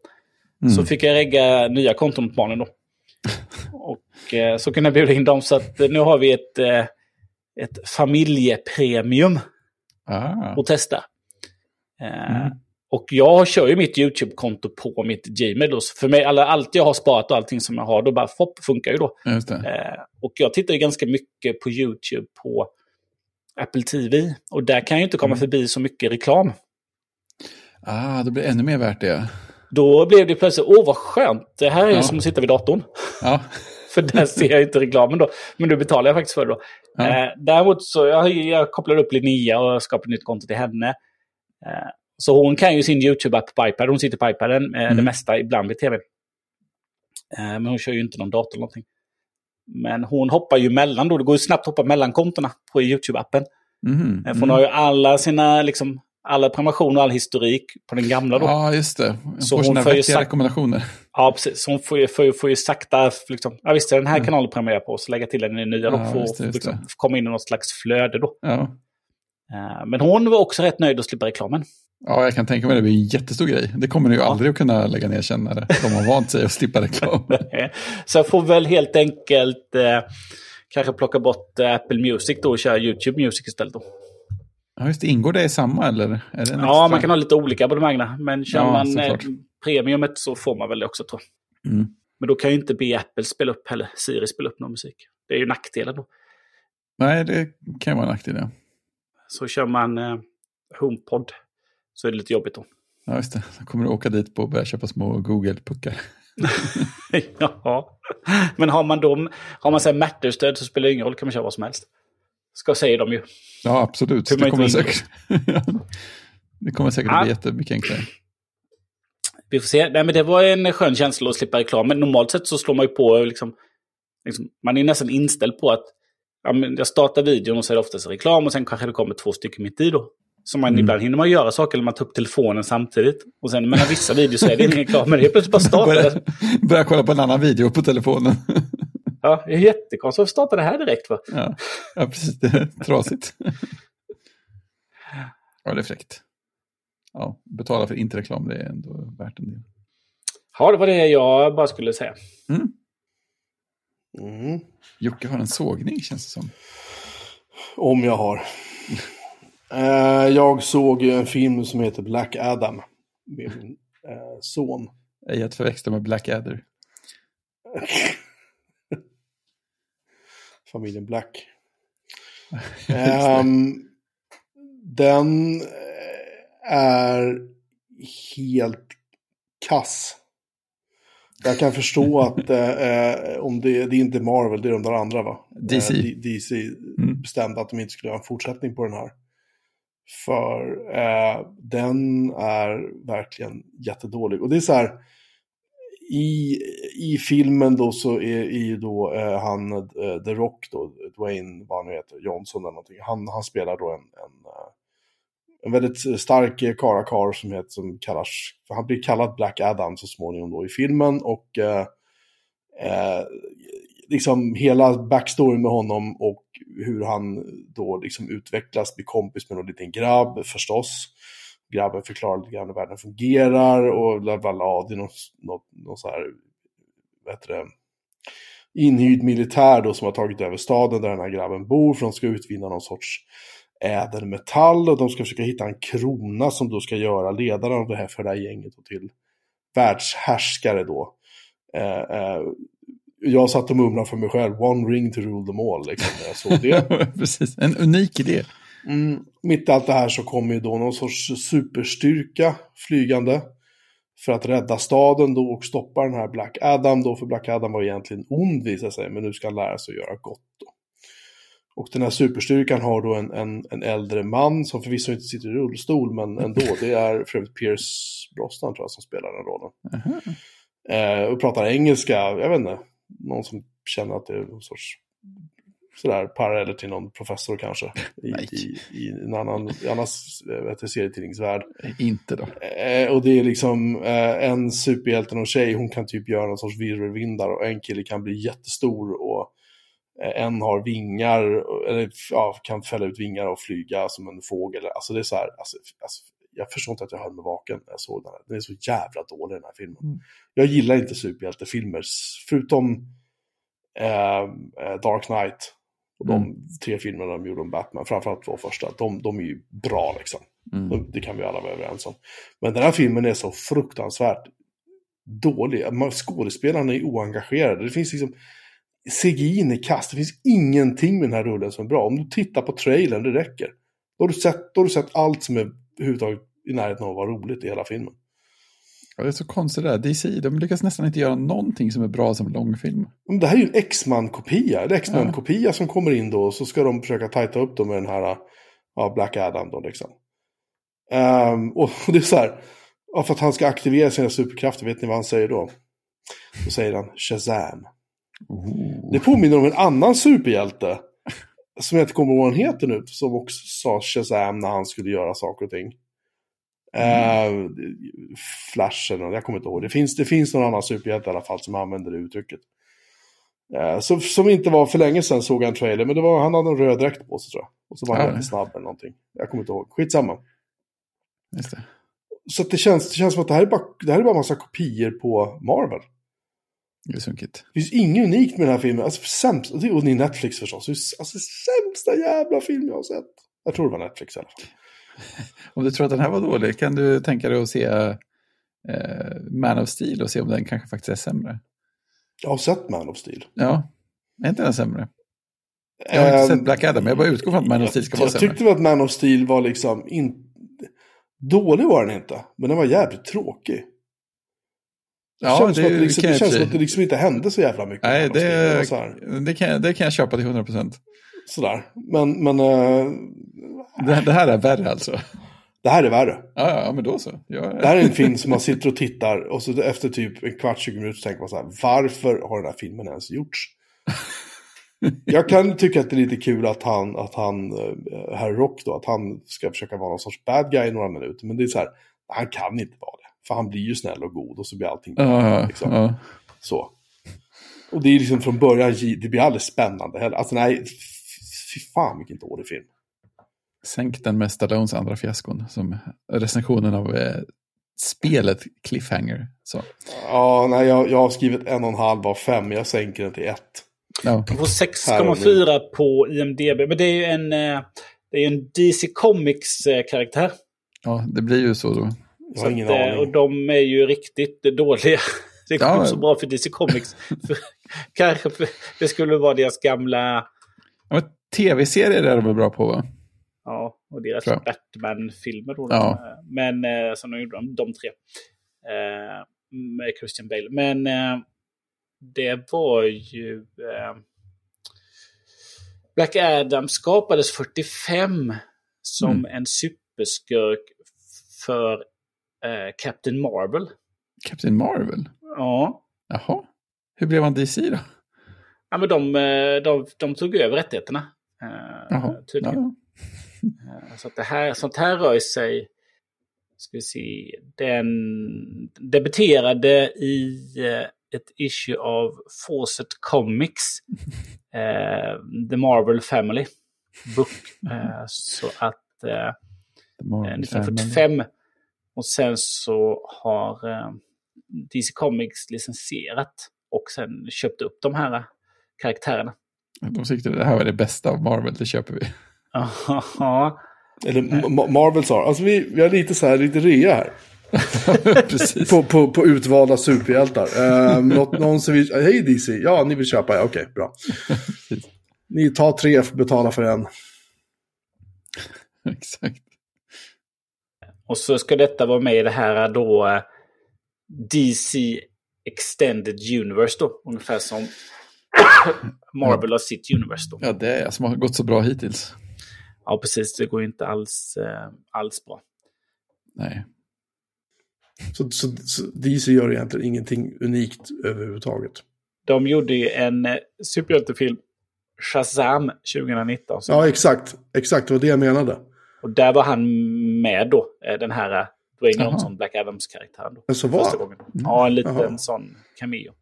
Mm.
Så fick jag regga nya konton på barnen då. Och eh, så kunde jag bjuda in dem. Så att eh, nu har vi ett, ett familjepremium
Ah.
att testa.
Mm.
Och jag kör ju mitt YouTube-konto på mitt Gmail. Då. Så för mig, alla, allt jag har sparat och allting som jag har, då bara FOP funkar ju då. Eh, och jag tittar ju ganska mycket på YouTube på Apple TV. Och där kan ju inte komma
Mm.
förbi så mycket reklam.
Ah, det blir ännu mer värt det.
Då blev det plötsligt, åh vad skönt, det här är
Ja.
som att sitta vid datorn.
Ja,
För där ser jag inte reklamen då. Men då betalar jag faktiskt för det då.
Ja.
Eh, däremot så jag, jag kopplar upp Linnea och skapar ett nytt konto till henne. Eh, så hon kan ju sin YouTube-app på iPad. Hon sitter på iPaden eh, det
Mm.
mesta, ibland vid tv. Eh, men hon kör ju inte någon dator eller någonting. Men hon hoppar ju mellan då. Det går ju snabbt att hoppa mellan kontona på YouTube-appen.
Mhm.
Eh, för hon har ju alla sina, liksom, alla prenumerationer och all historik på den gamla då.
Ja, just det. Hon
Så
får
hon
sina
får ju
vettiga rekommendationer.
Ja, precis. Så hon får ju, får ju, får ju sakta, liksom, ja visst, den här kanalen prenumererar på, så lägga till den i den nya då, för att liksom, komma in i något slags flöde då.
Ja.
Eh, Men hon var också rätt nöjd att slippa reklamen.
Ja, jag kan tänka mig det blir en jättestor grej. Det kommer du ju aldrig att kunna lägga ner kännare. De har vant sig att slippa reklam.
Eh, Så jag får väl helt enkelt eh, kanske plocka bort eh, Apple Music då och köra YouTube Music istället. Då.
Ja, just det. Ingår det i samma eller? Är det
Ja,
extra?
man kan ha lite olika abonnemang. Men kör
Ja,
man eh,
såklart.
premiumet så får man väl det också tror jag.
Mm.
Men då kan jag inte be Apple spela upp heller, Siri spela upp någon musik. Det är ju nackdelen då.
Nej, det kan ju vara en nackdel. Ja.
Så kör man eh, HomePod så är det lite jobbigt då.
ja, just det. Så kommer du åka dit på och börja köpa små Google-puckar.
ja. Men har man dem, har man sen Matter-stöd så spelar det ingen roll, kan man köra vad som helst. Ska säga de ju.
Ja, absolut. Det kommer säkert, det kommer säkert
Ja.
bli jättemycket enklare.
Vi får se. Nej, men det var en skön känsla att slippa reklam. Men normalt sett så slår man ju på, liksom, liksom, man är nästan inställd på att ja, jag startar videon och så är det oftast reklam och sen kanske det kommer två stycken mitt i då. Så man,
Mm.
ibland hinner man göra saker eller man tar upp telefonen samtidigt. Och sen mellan vissa videos så är det ingen reklam, men det är plötsligt bara startar
Börja,
det.
börja kolla på en annan video på telefonen.
Ja, det är jättekonstigt. Varför startar det här direkt för?
Ja, ja precis. Det är trasigt. Ja, det är fräckt. Ja, betala för inte-reklam, det är ändå värt en del.
Ja, det var det jag bara skulle säga.
Mm.
Jocke har en sågning, känns det som.
Om jag har. Eh, jag såg en film som heter Black Adam med min eh, son.
Ej att förväxla med Blackadder.
Familjen Black. Ehm, den är helt kass. Jag kan förstå att eh, om det, det är inte Marvel, det är de där andra va?
DC.
Eh, DC
Mm.
bestämde att de inte skulle göra en fortsättning på den här. För eh, den är verkligen jättedålig. Och det är så här, i, i filmen då så är, är ju då eh, han, eh, The Rock då, Dwayne, vad han nu heter, Johnson eller någonting. Han, han spelar då en, en, eh, en väldigt stark karakar som heter, som kallas, för han blir kallad Black Adam så småningom då i filmen och eh, eh, liksom hela backstoryn med honom och hur han då liksom utvecklas, blir kompis med någon liten grabb förstås. Grabben förklarar lite grann hur världen fungerar och bla bla bla. Det är någon, någon, någon så här, vad heter det, inhyrd militär då som har tagit över staden där den här grabben bor för de ska utvinna någon sorts ädelmetall och de ska försöka hitta en krona som då ska göra ledaren av det här för det här gänget och till världshärskare då. Eh, eh, jag satt och mumlade för mig själv, one ring to rule them all, liksom, när jag såg det.
Precis, en unik idé.
Mm, mitt i allt det här så kommer ju då någon sorts superstyrka flygande för att rädda staden då och stoppa den här Black Adam då, för Black Adam var egentligen ond visar sig, men nu ska han lära sig att göra gott då. Och den här superstyrkan har då en, en, en äldre man som förvisso inte sitter i rullstol, men ändå. Det är för övrigt Pierce Brosnan tror jag som spelar den rollen. Eh, och pratar engelska, jag vet inte, någon som känner att det är någon sorts sådär paralleller till någon professor kanske. I, i, i en annan, i annan eh, det, serietidningsvärld.
Inte då.
Eh, och det är liksom eh, en superhjälte, någon tjej, hon kan typ göra någon sorts virvelvindar och en kille kan bli jättestor och eh, en har vingar, eller ja, kan fälla ut vingar och flyga som en fågel. Alltså det är så här, alltså, alltså, jag förstår inte att jag höll mig vaken när jag såg den här. Den är så jävla dålig den här filmen.
Mm.
Jag gillar inte superhjältefilmer, förutom eh, eh, Dark Knight. Och de
Mm.
tre filmerna de gjorde om Batman, framförallt två första, de, de är ju bra liksom.
Mm.
Det kan vi alla vara överens om. Men den här filmen är så fruktansvärt dålig. Skådespelarna är oengagerade. Det finns liksom... CGI är kast. Det finns ingenting med den här rullen som är bra. Om du tittar på trailern, det räcker. Då har du sett, då har du sett allt som är överhuvudtaget i närheten av att vara roligt i hela filmen.
Ja, det är så konstigt det där. DC, de lyckas nästan inte göra någonting som är bra som långfilm.
Men det här är ju en X-Man-kopia. En X-Man-kopia som kommer in då. Så ska de försöka tajta upp dem med den här ja, Black Adam då liksom. Ehm, och det är så här. Ja, för att han ska aktivera sina superkrafter, vet ni vad han säger då? Då säger han Shazam.
Oh.
Det påminner om en annan superhjälte. Som jag inte kommer ihåg vad han heter nu. Som också sa Shazam när han skulle göra saker och ting. Eh, Flash eller något, jag kommer inte ihåg. Det finns, det finns någon annan superhjälte i alla fall som använder det uttrycket. Eh, som, som inte var för länge sedan såg jag en trailer, men det var, han hade en röd dräkt på sig tror jag. Och så var han lite snabb eller någonting. Jag kommer inte ihåg. Skitsamma.
Just det.
Så det, känns, det känns som att det här är bara, det här är bara en massa kopior på Marvel.
Det är sunkigt.
Det finns inget unikt med den här filmen. Alltså sämst, och det är Netflix förstås. Alltså sämsta jävla film jag har sett. Jag tror det var Netflix i alla fall.
Om du tror att den här var dålig, kan du tänka dig att se eh, Man of Steel och se om den kanske faktiskt är sämre?
Jag har sett Man of Steel.
Ja, är inte den sämre? Jag har inte
Ehm,
sett Black Adam, men jag bara utgår från att Man of Steel ska
jag,
vara
Jag
sämre.
tyckte väl att Man of Steel var liksom in... Dålig var den inte, men den var jävligt tråkig. Det
Ja,
känns,
det
det, liksom, det känns som att det liksom inte hände så jävla mycket.
Nej, det, det, kan, det kan jag köpa till 100 procent.
sådär. Men, men eh,
Det, det här är värre alltså.
det här är värre.
Ja, ja men då så. Jag,
Det här är en film som man sitter och tittar och så efter typ en kvart, 20 minuter tänker man så här, varför har den här filmen ens gjorts? Jag kan tycka att det är lite kul att han, att han, eh, herr Rock då, att han ska försöka vara någon sorts bad guy i några minuter. Men det är så här, han kan inte vara det. För han blir ju snäll och god och så blir allting
ja,
liksom. så. Och det är liksom från början, det blir aldrig spännande heller. Alltså nej, fy fan vilken dålig film.
Sänk den med Stallones andra fiaskon. Som recensionen av eh, spelet Cliffhanger. Så.
Ja, nej, jag, jag har skrivit en och en halv av fem, jag sänker den till ett.
Ja.
Den får 6,4 på IMDB. Men det är ju en, eh, det är en DC Comics-karaktär.
ja, det blir ju så då.
Jag har ingen aning.
Och de är ju riktigt dåliga. Det går
Ja,
inte så bra för DC Comics. För- Kanske för, det skulle vara deras gamla...
Ja, Tv-serier är de bra på va?
Ja, och deras. Batman-filmer då.
Ja.
Men eh, som de gjorde, de, de tre. Eh, med Christian Bale. Men eh, det var ju... Eh, Black Adam skapades 45 som
Mm.
en superskurk för Captain Marvel.
Captain Marvel?
Ja.
Jaha. Hur blev han DC då?
Ja, men de, eh, de, de tog över rättigheterna. Eh,
Jaha.
tydligen.
Ja.
Eh, Så att det här, sånt här rör sig... Ska vi se. Den debuterade i eh, ett issue av Fawcett Comics. Eh, The Marvel Family Book. Eh, så att eh,
The Marvel
1945. Och sen så har eh, DC Comics licensierat och sen köpt upp de här karaktärerna.
De tyckte det här var det bästa av Marvel, det köper vi.
Ja,
Eller Ma- Marvel sa, alltså vi, vi har lite så här, lite rea här.
Precis.
på, på, på utvalda superhjältar. Uh, något, någon som vill, hej DC, ja ni vill köpa, ja, okej, bra. Ni tar tre, betalar för en.
Exakt.
Och så ska detta vara med i det här då eh, DC Extended Universe då. Ungefär som Marvel har sitt universe då.
Ja, det är som har gått så bra hittills.
Ja, precis. Det går ju inte alls, eh, alls bra.
Nej.
Så, så, så DC gör egentligen ingenting unikt överhuvudtaget.
De gjorde ju en eh, superhjältefilm, Shazam, 2019. som-
Ja, exakt. Exakt, det var det jag menade.
Och där var han med då, eh, den här eh, Dwayne. Johnson, Black Adams-karaktären.
så var
Första gången. Ja, en liten
Jaha.
sån cameo.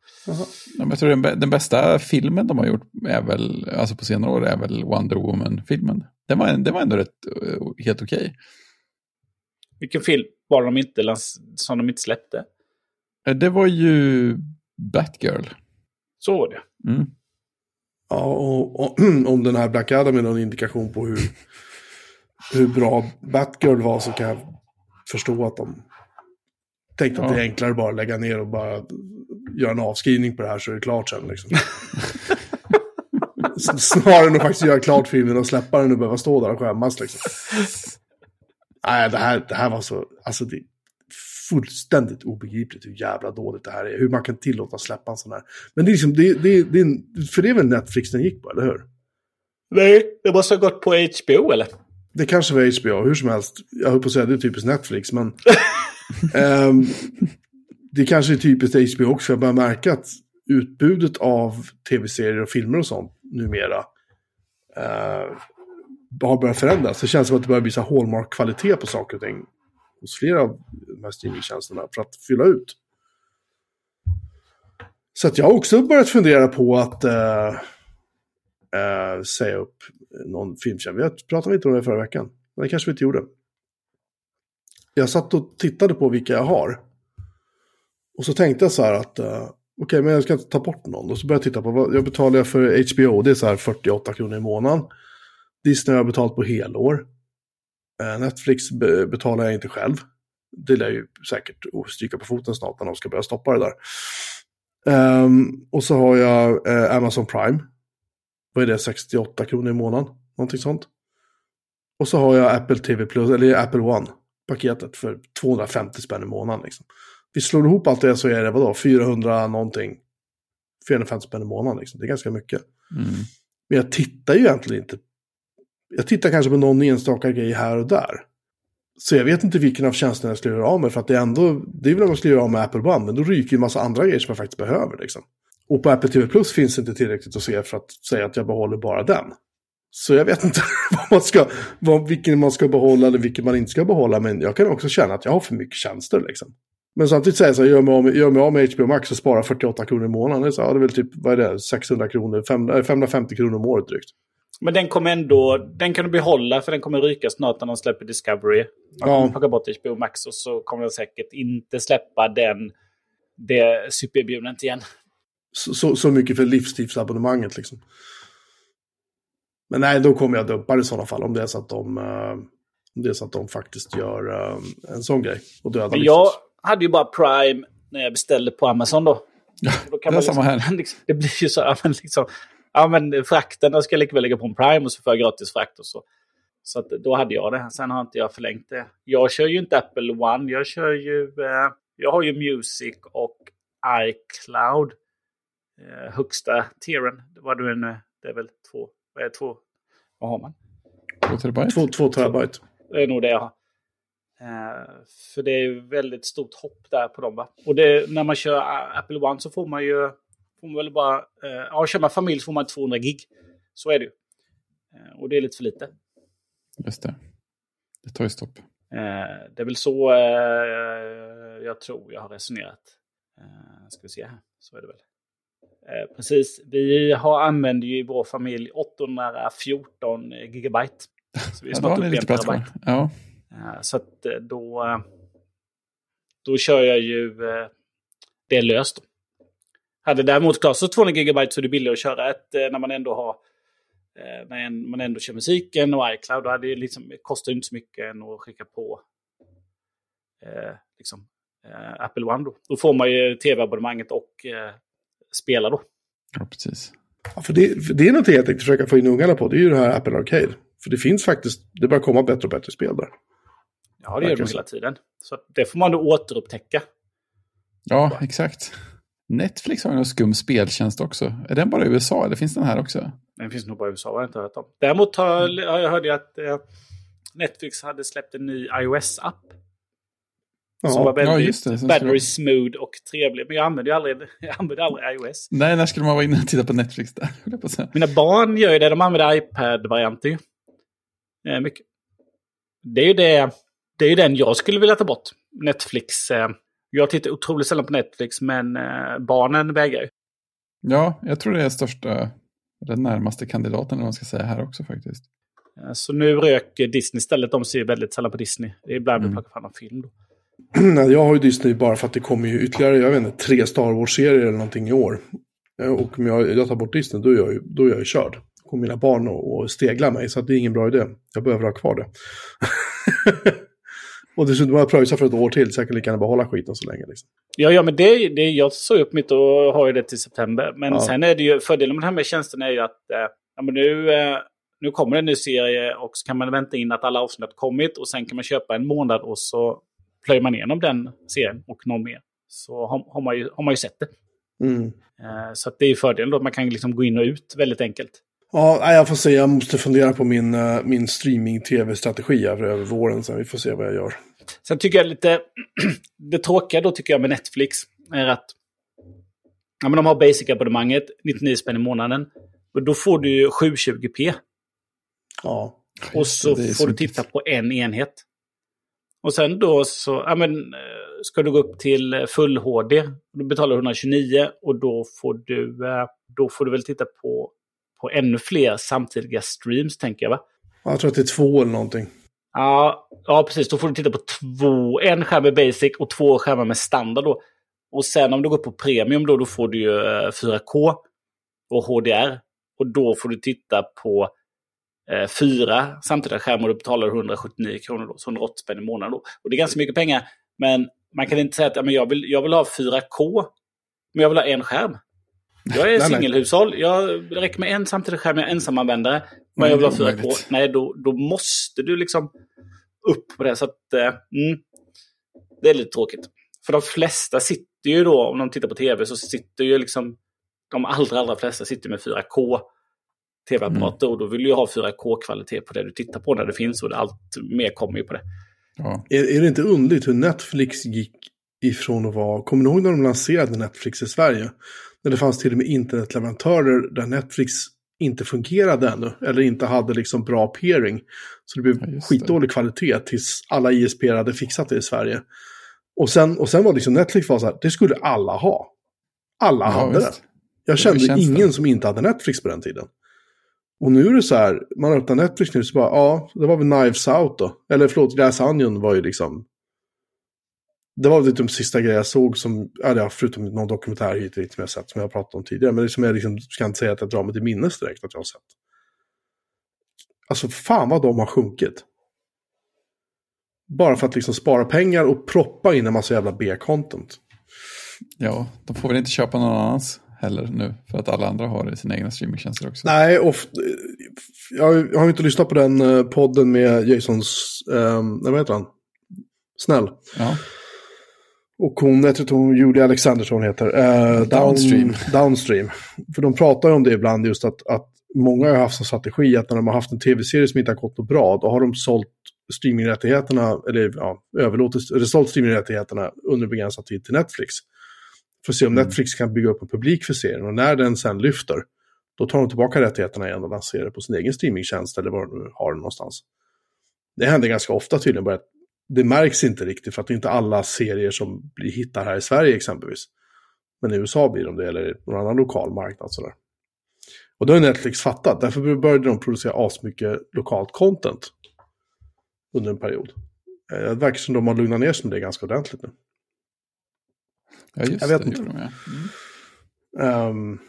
Men jag tror den, den bästa filmen de har gjort är väl, alltså på senare år är väl Wonder Woman-filmen. Den var, den var ändå rätt, eh, helt okej.
Vilken film var det de inte, som de inte släppte?
Det var ju Batgirl.
Så var det.
Mm.
Ja, och, och om den här Black Adam är någon indikation på hur, hur bra Batgirl var så kan jag förstå att de tänkte att det är
Ja.
enklare bara att lägga ner och bara göra en avskrivning på det här så är det klart sen. Liksom. Snarare än att faktiskt göra klart filmen och släppa den och behöva stå där och skämmas. Liksom. Nej, det här, det här var så... Alltså det är fullständigt obegripligt hur jävla dåligt det här är. Hur man kan tillåta släppa en sån här. Men det är liksom, det, det, det för det är väl Netflix den gick på, eller hur?
Nej, det måste ha gått på HBO eller?
Det kanske var HBO, hur som helst. Jag höll på att säga det är typiskt Netflix, men... ehm, det kanske är typiskt HBO också, för jag börjar märka att utbudet av tv-serier och filmer och sånt numera eh, har börjat förändras. Det känns som att det börjar bli så Hallmark-kvalitet på saker och ting hos flera av de här streamingtjänsterna för att fylla ut. Så att jag har också börjat fundera på att eh, eh, säga upp någon filmtjänst. Vi pratade inte om det förra veckan. Men det kanske vi inte gjorde. Jag satt och tittade på vilka jag har. Och så tänkte jag så här att eh, okej, men jag ska inte ta bort någon. Och så började jag titta på vad jag betalar för HBO. Det är så här 48 kronor i månaden. Disney har jag betalat på helår. Eh, Netflix be- betalar jag inte själv. Det lär ju säkert stryka på foten snart när de ska börja stoppa det där. Um, och så har jag eh, Amazon Prime. Vad är det, 68 kronor i månaden? Någonting sånt. Och så har jag Apple TV Plus, eller Apple One-paketet för 250 spänn i månaden. Liksom. Vi slår ihop allt det så är det vadå, 400 någonting. 450 spänn i månaden liksom. Det är ganska mycket.
Mm.
Men jag tittar ju egentligen inte. Jag tittar kanske på någon enstaka grej här och där. Så jag vet inte vilken av tjänsterna jag skulle göra av med. För att det är ändå, det är väl om jag skulle göra av med Apple One. Men då ryker ju en massa andra grejer som jag faktiskt behöver. Liksom. Och på Apple TV Plus finns det inte tillräckligt att se för att säga att jag behåller bara den. Så jag vet inte vad man ska, vad, vilken man ska behålla eller vilken man inte ska behålla. Men jag kan också känna att jag har för mycket tjänster. Liksom. Men samtidigt säger jag så här, gör mig, av med, gör mig av med HBO Max och spara 48 kronor i månaden. Så, ja, det är väl typ, vad är det, 600 kronor, 500, 550 kronor om året drygt.
Men den kommer ändå, den kan du behålla för den kommer ryka snart när de släpper Discovery. Man
Ja.
kommer plocka bort HBO Max och så kommer de säkert inte släppa den, det supererbjudandet igen.
Så, så, mycket för livstidsabonnemanget liksom. Men nej, då kommer jag dumpa det i sådana fall. Om det är så att de, eh, om det är så att de faktiskt gör eh, en sån grej. Och dödar
jag hade ju bara Prime när jag beställde på Amazon då. då
det är samma här.
Liksom, det blir ju så, ja, men liksom, ja men frakten då ska jag lika väl lägga på en Prime och så får jag gratis frakt och så. Så att, då hade jag det. Sen har inte jag förlängt det. Jag kör ju inte Apple One. Jag kör ju... Eh, jag har ju Music och iCloud. Eh, högsta tieren. Vad du än... eh, Det är väl två... Vad är två? Vad har man?
Två terabyte.
Två, två terabyte.
Det är nog det jag har. Eh, för det är ju väldigt stort hopp där på dem. Va? Och det, när man kör Apple One så får man ju... Får man väl bara... Eh, ja, kör man familj så får man 200 gig. Så är det ju. Och det är lite för lite.
Just det. Det tar ju stopp.
Det är väl så jag tror jag har resonerat. Eh, ska vi se här. Så är det väl. Eh, precis. Vi har använder ju i vår familj 814 gigabyte. Så vi är
Ja, då
snart
har ni
uppe i en terabyte.
Ja.
Eh, Så att eh, då, eh, då kör jag ju eh, det löst. Hade däremot Claes 200 GB så är det billigare att köra ett eh, när man ändå har eh, när man ändå kör musiken och iCloud. Då hade det liksom, det kostar inte så mycket än att skicka på eh, liksom, eh, Apple One. Då. då får man ju tv-abonnemanget och eh, spela då.
Ja, precis.
Ja, för det, för det är något jag tänkte försöka få in ungarna på. Det är ju det här Apple Arcade. För det finns faktiskt, det börjar komma bättre och bättre spel där.
Ja, det gör de hela tiden. Så det får man då återupptäcka.
Ja, exakt. Netflix har ju någon skum speltjänst också. Är den bara i USA eller finns den här också?
Den finns nog bara i USA, har jag inte hört om. Däremot har, har jag hört att eh, Netflix hade släppt en ny iOS-app. Som var väldigt
ja, skulle-
smooth och trevlig. Men jag använder ju aldrig, jag använder aldrig iOS.
Nej, när skulle man vara inne och titta på Netflix där?
Mina barn gör ju det. De använder iPad-varianter. Eh, mycket. Det är ju det, det är ju den jag skulle vilja ta bort. Netflix. Eh, jag tittar otroligt sällan på Netflix, men eh, barnen vägrar ju.
Ja, jag tror det är största, den närmaste kandidaten vad man ska säga här också faktiskt.
Eh, Så nu röker Disney istället. De ser ju väldigt sällan på Disney. Det är ibland vi
Mm.
plockar fram en film då.
Jag har ju Disney bara för att det kommer ju ytterligare, jag vet inte, tre Star Wars-serier eller någonting i år. Eh, Och om jag, jag tar bort Disney, då är jag ju, då är jag ju körd. Då kommer mina barn och, och stegla mig, så det är ingen bra idé. Jag behöver ha kvar det. och dessutom har jag pröjsat för ett år till, så jag kan lika gärna behålla skiten så länge. Liksom.
Ja, ja men det, det, jag såg upp mitt och har ju det till september. Men
Ja.
sen är det ju, fördelen med det här med tjänsterna är ju att eh, ja, men nu, eh, nu kommer det en ny serie och så kan man vänta in att alla avsnitt kommit och sen kan man köpa en månad och så plöjer man igenom den serien och någon mer. Så har, har, man, ju, har man ju sett det.
Mm.
Eh, så det är ju fördelen då, man kan liksom gå in och ut väldigt enkelt.
Ja, jag får se, jag måste fundera på min, eh, min streaming-tv-strategi över, våren, så vi får se vad jag gör.
Sen tycker jag lite, det tråkiga då tycker jag med Netflix är att ja, men de har basic-abonnemanget, 99 spänn i månaden. Och då får du ju 720p.
Ja,
Och så får du titta på en enhet. Och sen då så, ja men, eh, ska du gå upp till eh, full HD, då betalar du 129 och då får du, eh, då får du väl titta på, på ännu fler samtidiga streams, tänker jag va?
jag tror att det är två eller någonting.
Ja, ja, precis. Då får du titta på två, en skärm med basic och två skärmar med standard. Då. Och sen om du går på premium då, då får du ju eh, 4K och HDR. Och då får du titta på eh, fyra samtidiga skärmar och du betalar 179 kronor då, så 180 spänn i månaden. Då. Och det är ganska mycket pengar. Men man kan inte säga att ja, men jag, vill, jag vill ha 4K, men jag vill ha en skärm. Jag är singelhushåll. Jag det räcker med en samtidig skärm, jag är ensamanvändare. Men jag vill ha
Nej, det är
4K.
omöjligt.
Nej, då, då måste du liksom upp på det. Så att, eh, mm, det är lite tråkigt. För de flesta sitter ju då, om de tittar på tv, så sitter ju liksom de allra, allra flesta sitter med 4K tv-apparater. Och då vill du ju ha 4K-kvalitet på det du tittar på när det finns. Och allt mer kommer ju på det.
Ja,
Är, är det inte underligt hur Netflix gick ifrån att vara... Kommer ni ihåg när de lanserade Netflix i Sverige? När det fanns till och med internetleverantörer där Netflix inte fungerade ännu. Eller inte hade liksom bra peering. Så det
Ja,
blev
det.
skitdålig kvalitet tills alla ISP hade fixat det i Sverige. Och sen, och sen var liksom Netflix var så här, det skulle alla ha. Alla
ja
hade det.
visst.
Jag
var
kände ingen som inte hade Netflix på den tiden. Och nu är det så här, man öppnar Netflix nu så bara, ja, det var väl Knives Out då. Eller förlåt, Glass Onion var ju liksom... Det var väl typ de sista grejer jag såg som, ja, förutom någon dokumentär hit och dit som jag sett, som jag har pratat om tidigare. Men det som jag liksom, ska inte säga att jag drar mig till minnes direkt att jag har sett. Alltså fan vad de har sjunkit. Bara för att liksom spara pengar och proppa in en massa jävla B-content.
Ja, de får väl inte köpa någon annans heller nu. För att alla andra har det i sina egna streamingtjänster också.
Nej, och jag har ju inte lyssnat på den eh, podden med Jasons, um, vad heter han? Snäll.
Ja,
Och hon, jag tror hon, Julia Alexander tror hon heter. down,
Downstream.
Downstream. För de pratar ju om det ibland just att, att många har haft som strategi att när de har haft en tv-serie som inte har gått bra, då har de sålt streamingrättigheterna, eller ja, överlåtit, eller sålt streamingrättigheterna under begränsad tid till Netflix. För att se om
Mm.
Netflix kan bygga upp en publik för serien. Och när den sen lyfter, då tar de tillbaka rättigheterna igen och lanserar det på sin egen streamingtjänst eller var de nu har den någonstans. Det händer ganska ofta tydligen, bara att det märks inte riktigt för att det är inte alla serier som blir hittar här i Sverige exempelvis. Men i USA blir de det, eller någon annan lokal marknad sådär. Och då har Netflix fattat, därför började de producera asmycket lokalt content under en period. Eh, Det verkar som de har lugnat ner sig med det ganska ordentligt nu.
Ja just
Jag vet
det.
inte.
gjorde de, ja. Mm.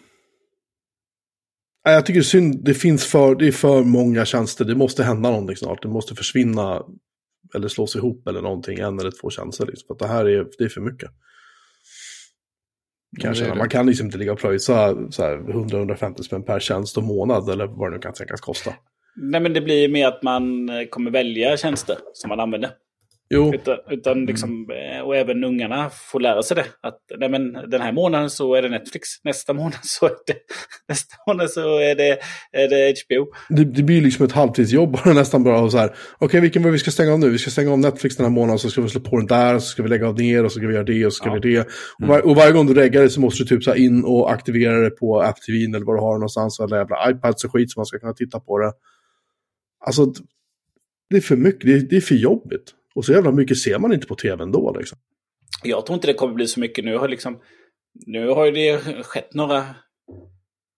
Nej, jag tycker det är synd, det finns för, det är för många tjänster, det måste hända någonting snart, det måste försvinna eller slås ihop eller någonting, en eller två tjänster. Liksom. För att det här är, det är för mycket. Kanske, man kan liksom inte ligga och pröjsa så här 100-150 spänn per tjänst och månad eller vad det nu kan tänkas kosta.
Nej, men det blir mer att man eh, kommer välja tjänster som man använder.
Jo,
Utan, utan liksom, eh, och även ungarna får lära sig det. Att nej, men den här månaden så är det Netflix. Nästa månad så är det, nästa månad så är det, är det HBO.
det, det blir liksom ett halvtidsjobb bara nästan bara. Okej, vilken var vi ska stänga av nu? Vi ska stänga av Netflix den här månaden, så ska vi slå på den där, så ska vi lägga av ner och så ska vi göra det och så ska
Ja.
vi det. Och, var, och varje gång du reggar det så måste du typ så in och aktivera det på AppTV eller vad du har någonstans, eller jävla iPads och skit så man ska kunna titta på det. Alltså, det är för mycket, det är, det är för jobbigt. Och så jävla mycket ser man inte på tv ändå liksom.
Jag tror inte det kommer bli så mycket nu. Har liksom, nu har ju det skett några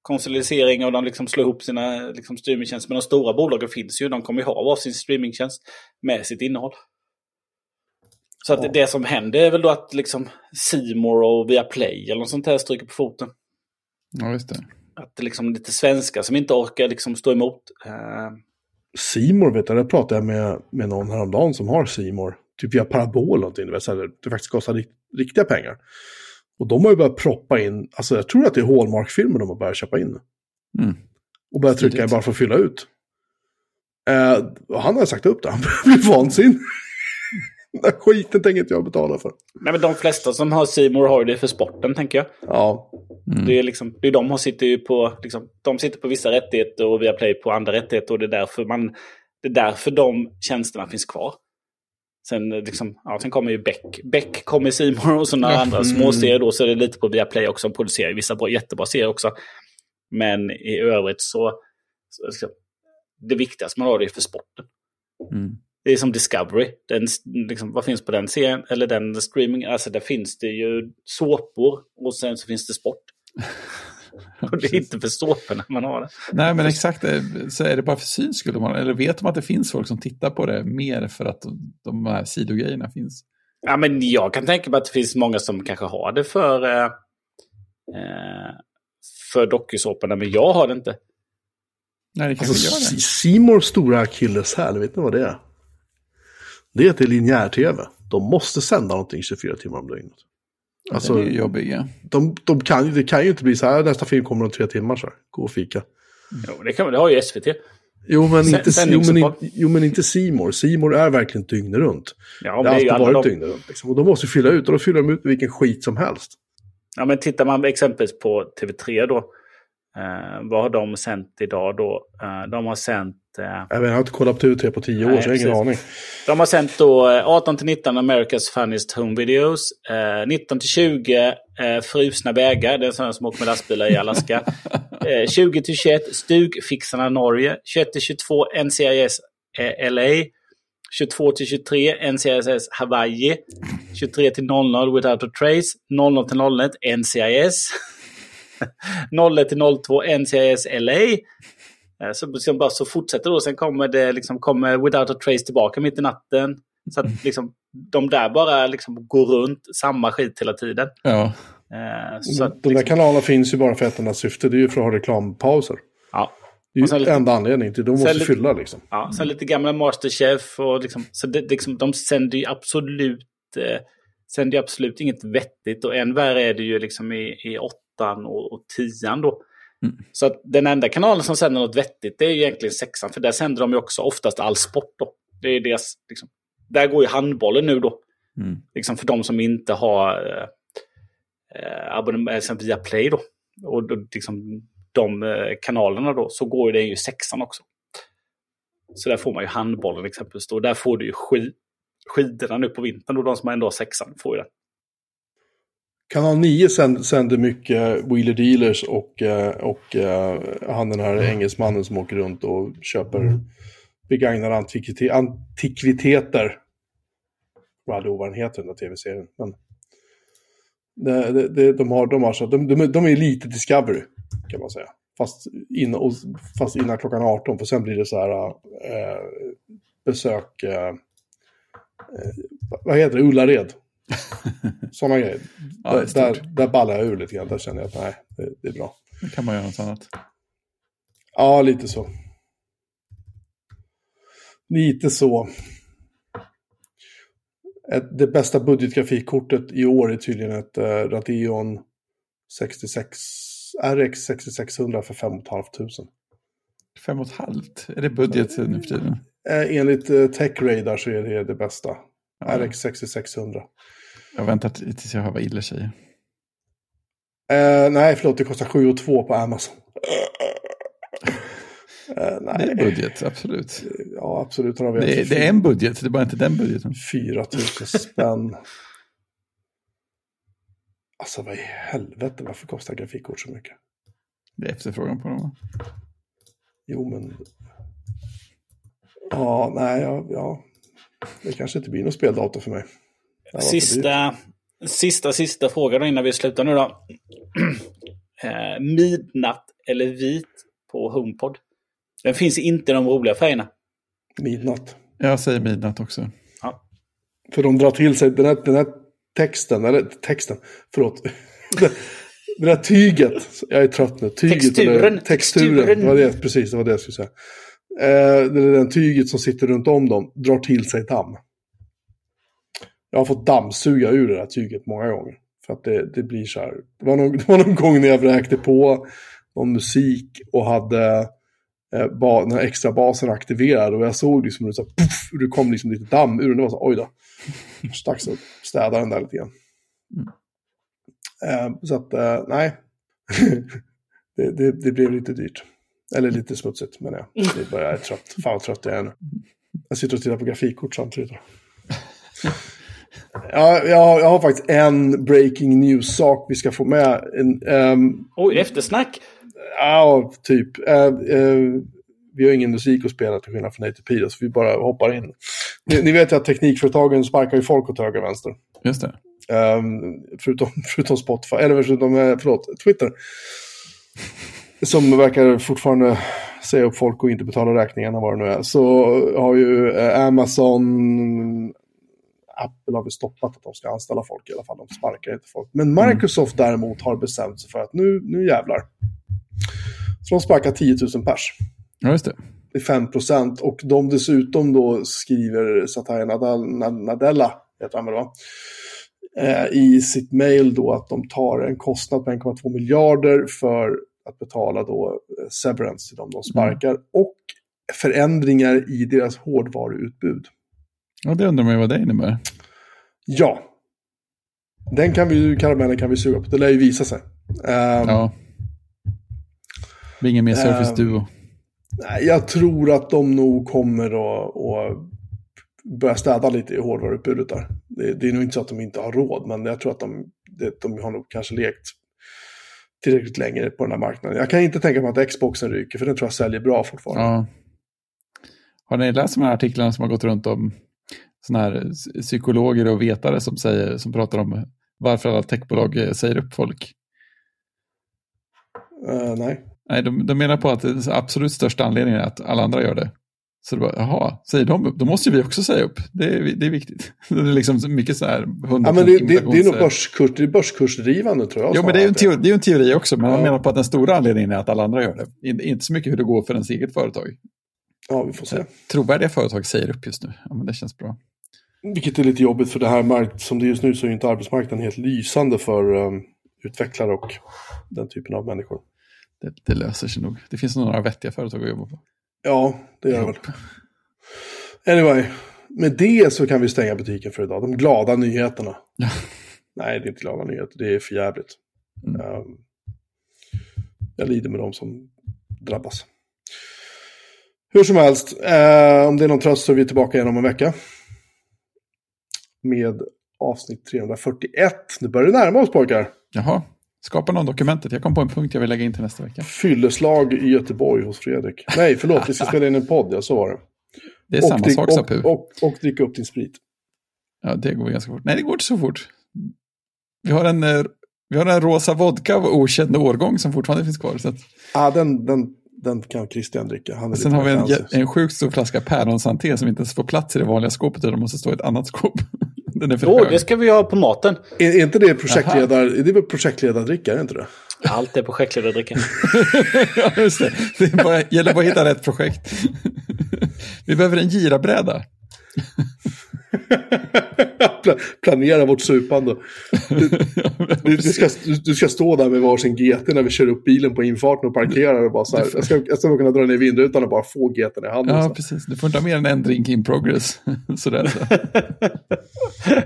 konsolideringar och de liksom slår ihop sina liksom, streamingtjänster. Men de stora bolagen finns ju. De kommer ju ha varsin streamingtjänst med sitt innehåll. Så att
Ja.
det som händer är väl då att liksom More och Viaplay eller något sånt här stryker på foten.
Ja, just det.
Att det liksom lite svenskar som inte orkar liksom stå emot. Eh,
Simor vet jag, där pratade jag med, med någon häromdagen som har Simor. Typ via Parabol eller någonting, så här, det faktiskt kostar rikt, riktiga pengar. Och de har ju börjat proppa in, alltså jag tror att det är Hallmark-filmer de har börjat köpa in.
Mm.
Och börjat trycka bara för att fylla ut. Eh, han har sagt upp det, han börjar bli vansinnig. Den där skiten tänker inte jag betala för.
nej men de flesta som har More har ju det för sporten tänker jag.
Ja,
Mm.
Det är liksom, det är de som sitter ju på, liksom, de sitter på vissa rättigheter och Viaplay på andra rättigheter och det är därför man, det är därför de tjänsterna finns kvar. Sen, eh, liksom, ja, sen kommer ju Beck. Beck kommer More och så några
Ja.
andra små serier då, så är det lite på Viaplay också. De producerar ju vissa bra, jättebra serier också. Men i övrigt så, så liksom, det viktigaste man har det är för sporten.
Mm.
Det är som Discovery. Den, liksom, vad finns på den serien? Eller den streaming? Alltså där finns det ju såpor och sen så finns det sport. och det är inte för såporna man har det.
Nej, men exakt. eh, Så är det bara för syns skull? man- Eller vet de att det finns folk som tittar på det mer för att de här sidogrejerna finns?
Ja, men jag kan tänka mig att det finns många som kanske har det för, eh, eh, för dokusåporna, men jag har det inte.
Nej, det
alltså
det.
Simors stora akilleshäl, vet ni vad det är? Det är linjär-tv. De måste sända någonting 24 timmar om dygnet. Alltså,
det är ju jobbiga.
de, de kan, ju- det kan ju inte bli så här, nästa film kommer om tre timmar så här. Gå och fika.
Jo, det, kan, det har ju SVT.
Jo, men inte, jo, men, jo, men inte Simor. Simor är verkligen dygnet runt.
Ja,
det har alltid varit
de,
dygnet runt. Liksom. Och de måste fylla ut, och då fyller de ut vilken skit som helst.
ja, men tittar man exempelvis på TV3 då. Eh, vad har de sänt idag då? Eh, de har sänt... Eh,
Jag, vet, jag har inte kollat på TV3 på tio år,
Nej,
så jag har ingen aning.
De har sänt då eh, 18 till 19 America's Funniest Home Videos. Eh, 19 till 20 eh, Frusna vägar, det är en sån som åker med lastbilar i Alaska. Eh, 20 till 21 Stugfixarna Norge. 21 till 22 NCIS eh, LA. 22 till 23 NCIS Hawaii. 23 till 00 Without a Trace. 00 till 01 NCIS. 01 till 02 NCIS LA. Eh, Så, liksom bara, så fortsätter då, sen kommer det liksom, kommer Without a Trace tillbaka mitt i natten. Så att liksom, de där bara liksom går runt samma skit hela tiden.
Ja.
Eh, så att,
de där
liksom,
kanalerna finns ju bara för ett enda syfte, det är ju för att ha reklampauser.
ja,
Det är
Och sen
ju
lite-
enda anledningen till det. De måste
lite-
fylla liksom.
ja, sen lite gamla Masterchef och liksom, så det, liksom, de sänder ju absolut, eh, sänder ju absolut inget vettigt. Och än värre är det ju liksom i, i åttan och, och tian då.
Mm.
Så att den enda kanalen som sänder något vettigt det är ju egentligen sexan. För där sänder de ju också oftast all sport då. Det är deras, liksom, där går ju handbollen nu då.
Mm.
Liksom för de som inte har eh, eh, abonnemang eh, via Play då. Och då, liksom, de eh, kanalerna då, så går det ju sexan också. Så där får man ju handbollen exempelvis. Då. Där får du ju skid, skidorna nu på vintern. Och de som ändå har sexan får ju den.
Kanal 9 sänd, sänder mycket Wheeler Dealers och, eh, och eh, han den här engelsmannen som åker runt och köper begagnade antikvite, antikviteter. Jag hade vad den heter den där tv-serien. Men det, det, det, de, har, de, har så, de, de, de är lite Discovery kan man säga. Fast, in, fast innan klockan 18 för sen blir det så här eh, besök, eh, vad heter det, Ullared. Sådana grejer.
Ja,
där, där, där ballar jag ur lite grann. Där känner jag att nej, det, det är bra.
Det kan man göra något annat.
Ja, lite så. Lite så. Ett, det bästa budgetgrafikkortet i år är tydligen ett uh, Radeon 66, RX 6600 för 5 500.
Fem och ett halvt? Är det budget nu för tiden?
Eh, enligt uh, TechRadar så är det det bästa.
Ja.
RX 6600.
Jag väntar tills jag hör vad Ille säger.
Eh, nej, förlåt, det kostar 7 och 2 på Amazon. Eh, nej.
Det är budget, absolut.
Ja, absolut. Har vi
Det är, det är en budget, det är bara inte den budgeten.
4 000 spänn. Alltså vad i helvete, varför kostar grafikkort så mycket?
Det är efterfrågan på dem.
Jo, men... Ja, nej, ja, ja. Det kanske inte blir någon speldator för mig.
Sista, sista, sista frågan då innan vi slutar nu då. Eh, midnatt eller vit på HomePod. Den finns inte i de roliga färgerna.
Midnatt.
Jag säger midnatt också.
För de drar till sig den här, den här texten, eller texten, förlåt. det där tyget, jag är trött nu. Tyget,
Texturen,
Eller, texturen,
texturen.
Det var det, precis, det var det jag skulle säga. Eh, det är den tyget som sitter runt om dem, drar till sig damm. Jag har fått dammsuga ur det här tyget många gånger. För att det, det blir så här. Det var, någon, det var någon gång när jag vräkte på någon musik och hade eh, ba, den här extra basen aktiverad och jag såg liksom hur det, så här, puff, hur det kom liksom lite damm ur den. Det var så oj då. Dags att städa den där lite grann. Eh, så att, eh, nej. det, det, det blev lite dyrt. Eller lite smutsigt, men jag. Det börjar, jag är trött. Fan vad trött jag är nu. Jag sitter och tittar på grafikkort samtidigt. Ja, jag, jag har faktiskt en breaking news-sak vi ska få med. Ehm,
Oj, eftersnack!
Ja, typ. Eh, eh, vi har ingen musik att spela till skillnad från ATP, så vi bara hoppar in. Ni, ni vet ju att teknikföretagen sparkar ju folk åt höger och vänster.
Just det.
Ehm, förutom, förutom Spotify, eller förutom, eh, förlåt, Twitter. Som verkar fortfarande säga upp folk och inte betala räkningarna, vad det nu är. Så har ju Amazon, Apple har väl stoppat att de ska anställa folk i alla fall. De sparkar inte folk. Men Microsoft däremot har bestämt sig för att nu, nu jävlar. Så de sparkar 10 000 pers.
Ja, just det.
Det är 5 procent. Och de dessutom då skriver Satya Nadella, heter han väl va? Eh, i sitt mail då att de tar en kostnad på 1,2 miljarder för att betala då eh, severance till dem de sparkar. Och förändringar i deras hårdvaruutbud.
Ja, det undrar man ju vad det innebär.
Ja. Den kan vi, karamellen kan vi suga på. Det lär ju visa sig. Ehm,
Ja. Det blir ingen mer Surface
Ehm,
Duo.
Nej, Jag tror att de nog kommer att börja städa lite i hårdvaruutbudet där. Det, det är nog inte så att de inte har råd, men jag tror att de, det, de har nog kanske lekt tillräckligt länge på den här marknaden. Jag kan inte tänka mig att Xboxen ryker, för den tror jag säljer bra fortfarande.
Ja. Har ni läst de här artiklarna som har gått runt om såna här psykologer och vetare som, säger, som pratar om varför alla techbolag eh, säger upp folk?
Eh, nej.
Nej, de, de menar på att den absolut största anledningen är att alla andra gör det. Så det bara, jaha, säger de upp, då måste ju vi också säga upp. Det är, det är viktigt. Det är liksom mycket så här 100%
Ja, men det, det, det är nog börskurs, det är börskursdrivande tror jag.
Jo, men det är en teori, det är en teori också, men
Ja.
man menar på att den stora anledningen är att alla andra gör det. In, inte så mycket hur det går för ens eget företag.
Ja, vi får se.
Trovärdiga företag säger upp just nu. Ja, men det känns bra.
Vilket är lite jobbigt för det här mark- som det är just nu så är inte arbetsmarknaden helt lysande för um, utvecklare och den typen av människor.
Det, det löser sig nog. Det finns några vettiga företag att jobba på.
Ja, det gör det väl. Anyway, med det så kan vi stänga butiken för idag. De glada nyheterna. Nej, det är inte glada nyheter. Det är för jävligt.
Mm.
Um, jag lider med dem som drabbas. Hur som helst, eh, om det är någon tröst så är vi tillbaka igen om en vecka. Med avsnitt 341. Nu börjar det närma oss pojkar.
Jaha, skapa någon dokumentet. Jag kom på en punkt jag vill lägga in till nästa vecka.
Fylleslag i Göteborg hos Fredrik. Nej, förlåt, vi ska spela in en podd. Ja, så var det.
Det är samma
drick-
sak,
och, och, och, och dricka upp din sprit.
Ja, det går ganska fort. Nej, det går inte så fort. Vi har en, eh, vi har en rosa vodka av okänd årgång som fortfarande finns kvar. Så att,
Ja, den, den, den kan Christian dricka. Han är
sen har vi en, en sjukt stor flaska päronsanté som inte ens får plats i det vanliga skåpet utan måste stå i ett annat skåp. Den är för
Jo,
hög.
det ska vi ha på maten.
Är, är inte det projektledar, är det väl projektledardricka, är det inte det?
Allt är projektledardricka.
ja, just det. Det är bara, gäller bara att hitta rätt projekt. vi behöver en girabräda.
Pla- planera vårt supande. Du, du, du, ska, du, ska stå där med varsin GT när vi kör upp bilen på infarten och parkerar och bara så här. Jag ska, jag ska kunna dra ner vindrutan och bara få GT i handen.
Ja, precis. Du får inte ha mer än en drink in progress. Sådär. Så.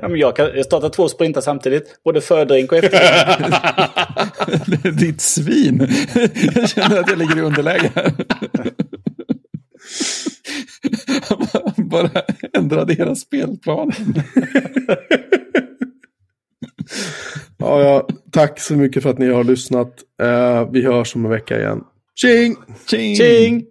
Ja, men jag kan starta två sprintar samtidigt. Både fördrink och efterdrink.
Ditt svin. Jag känner att jag ligger i underläge här. Bara ändrade hela spelplanen.
Ja, ja, tack så mycket för att ni har lyssnat. Eh, vi hörs om en vecka igen. Tjing!
Tjing!
Tjing!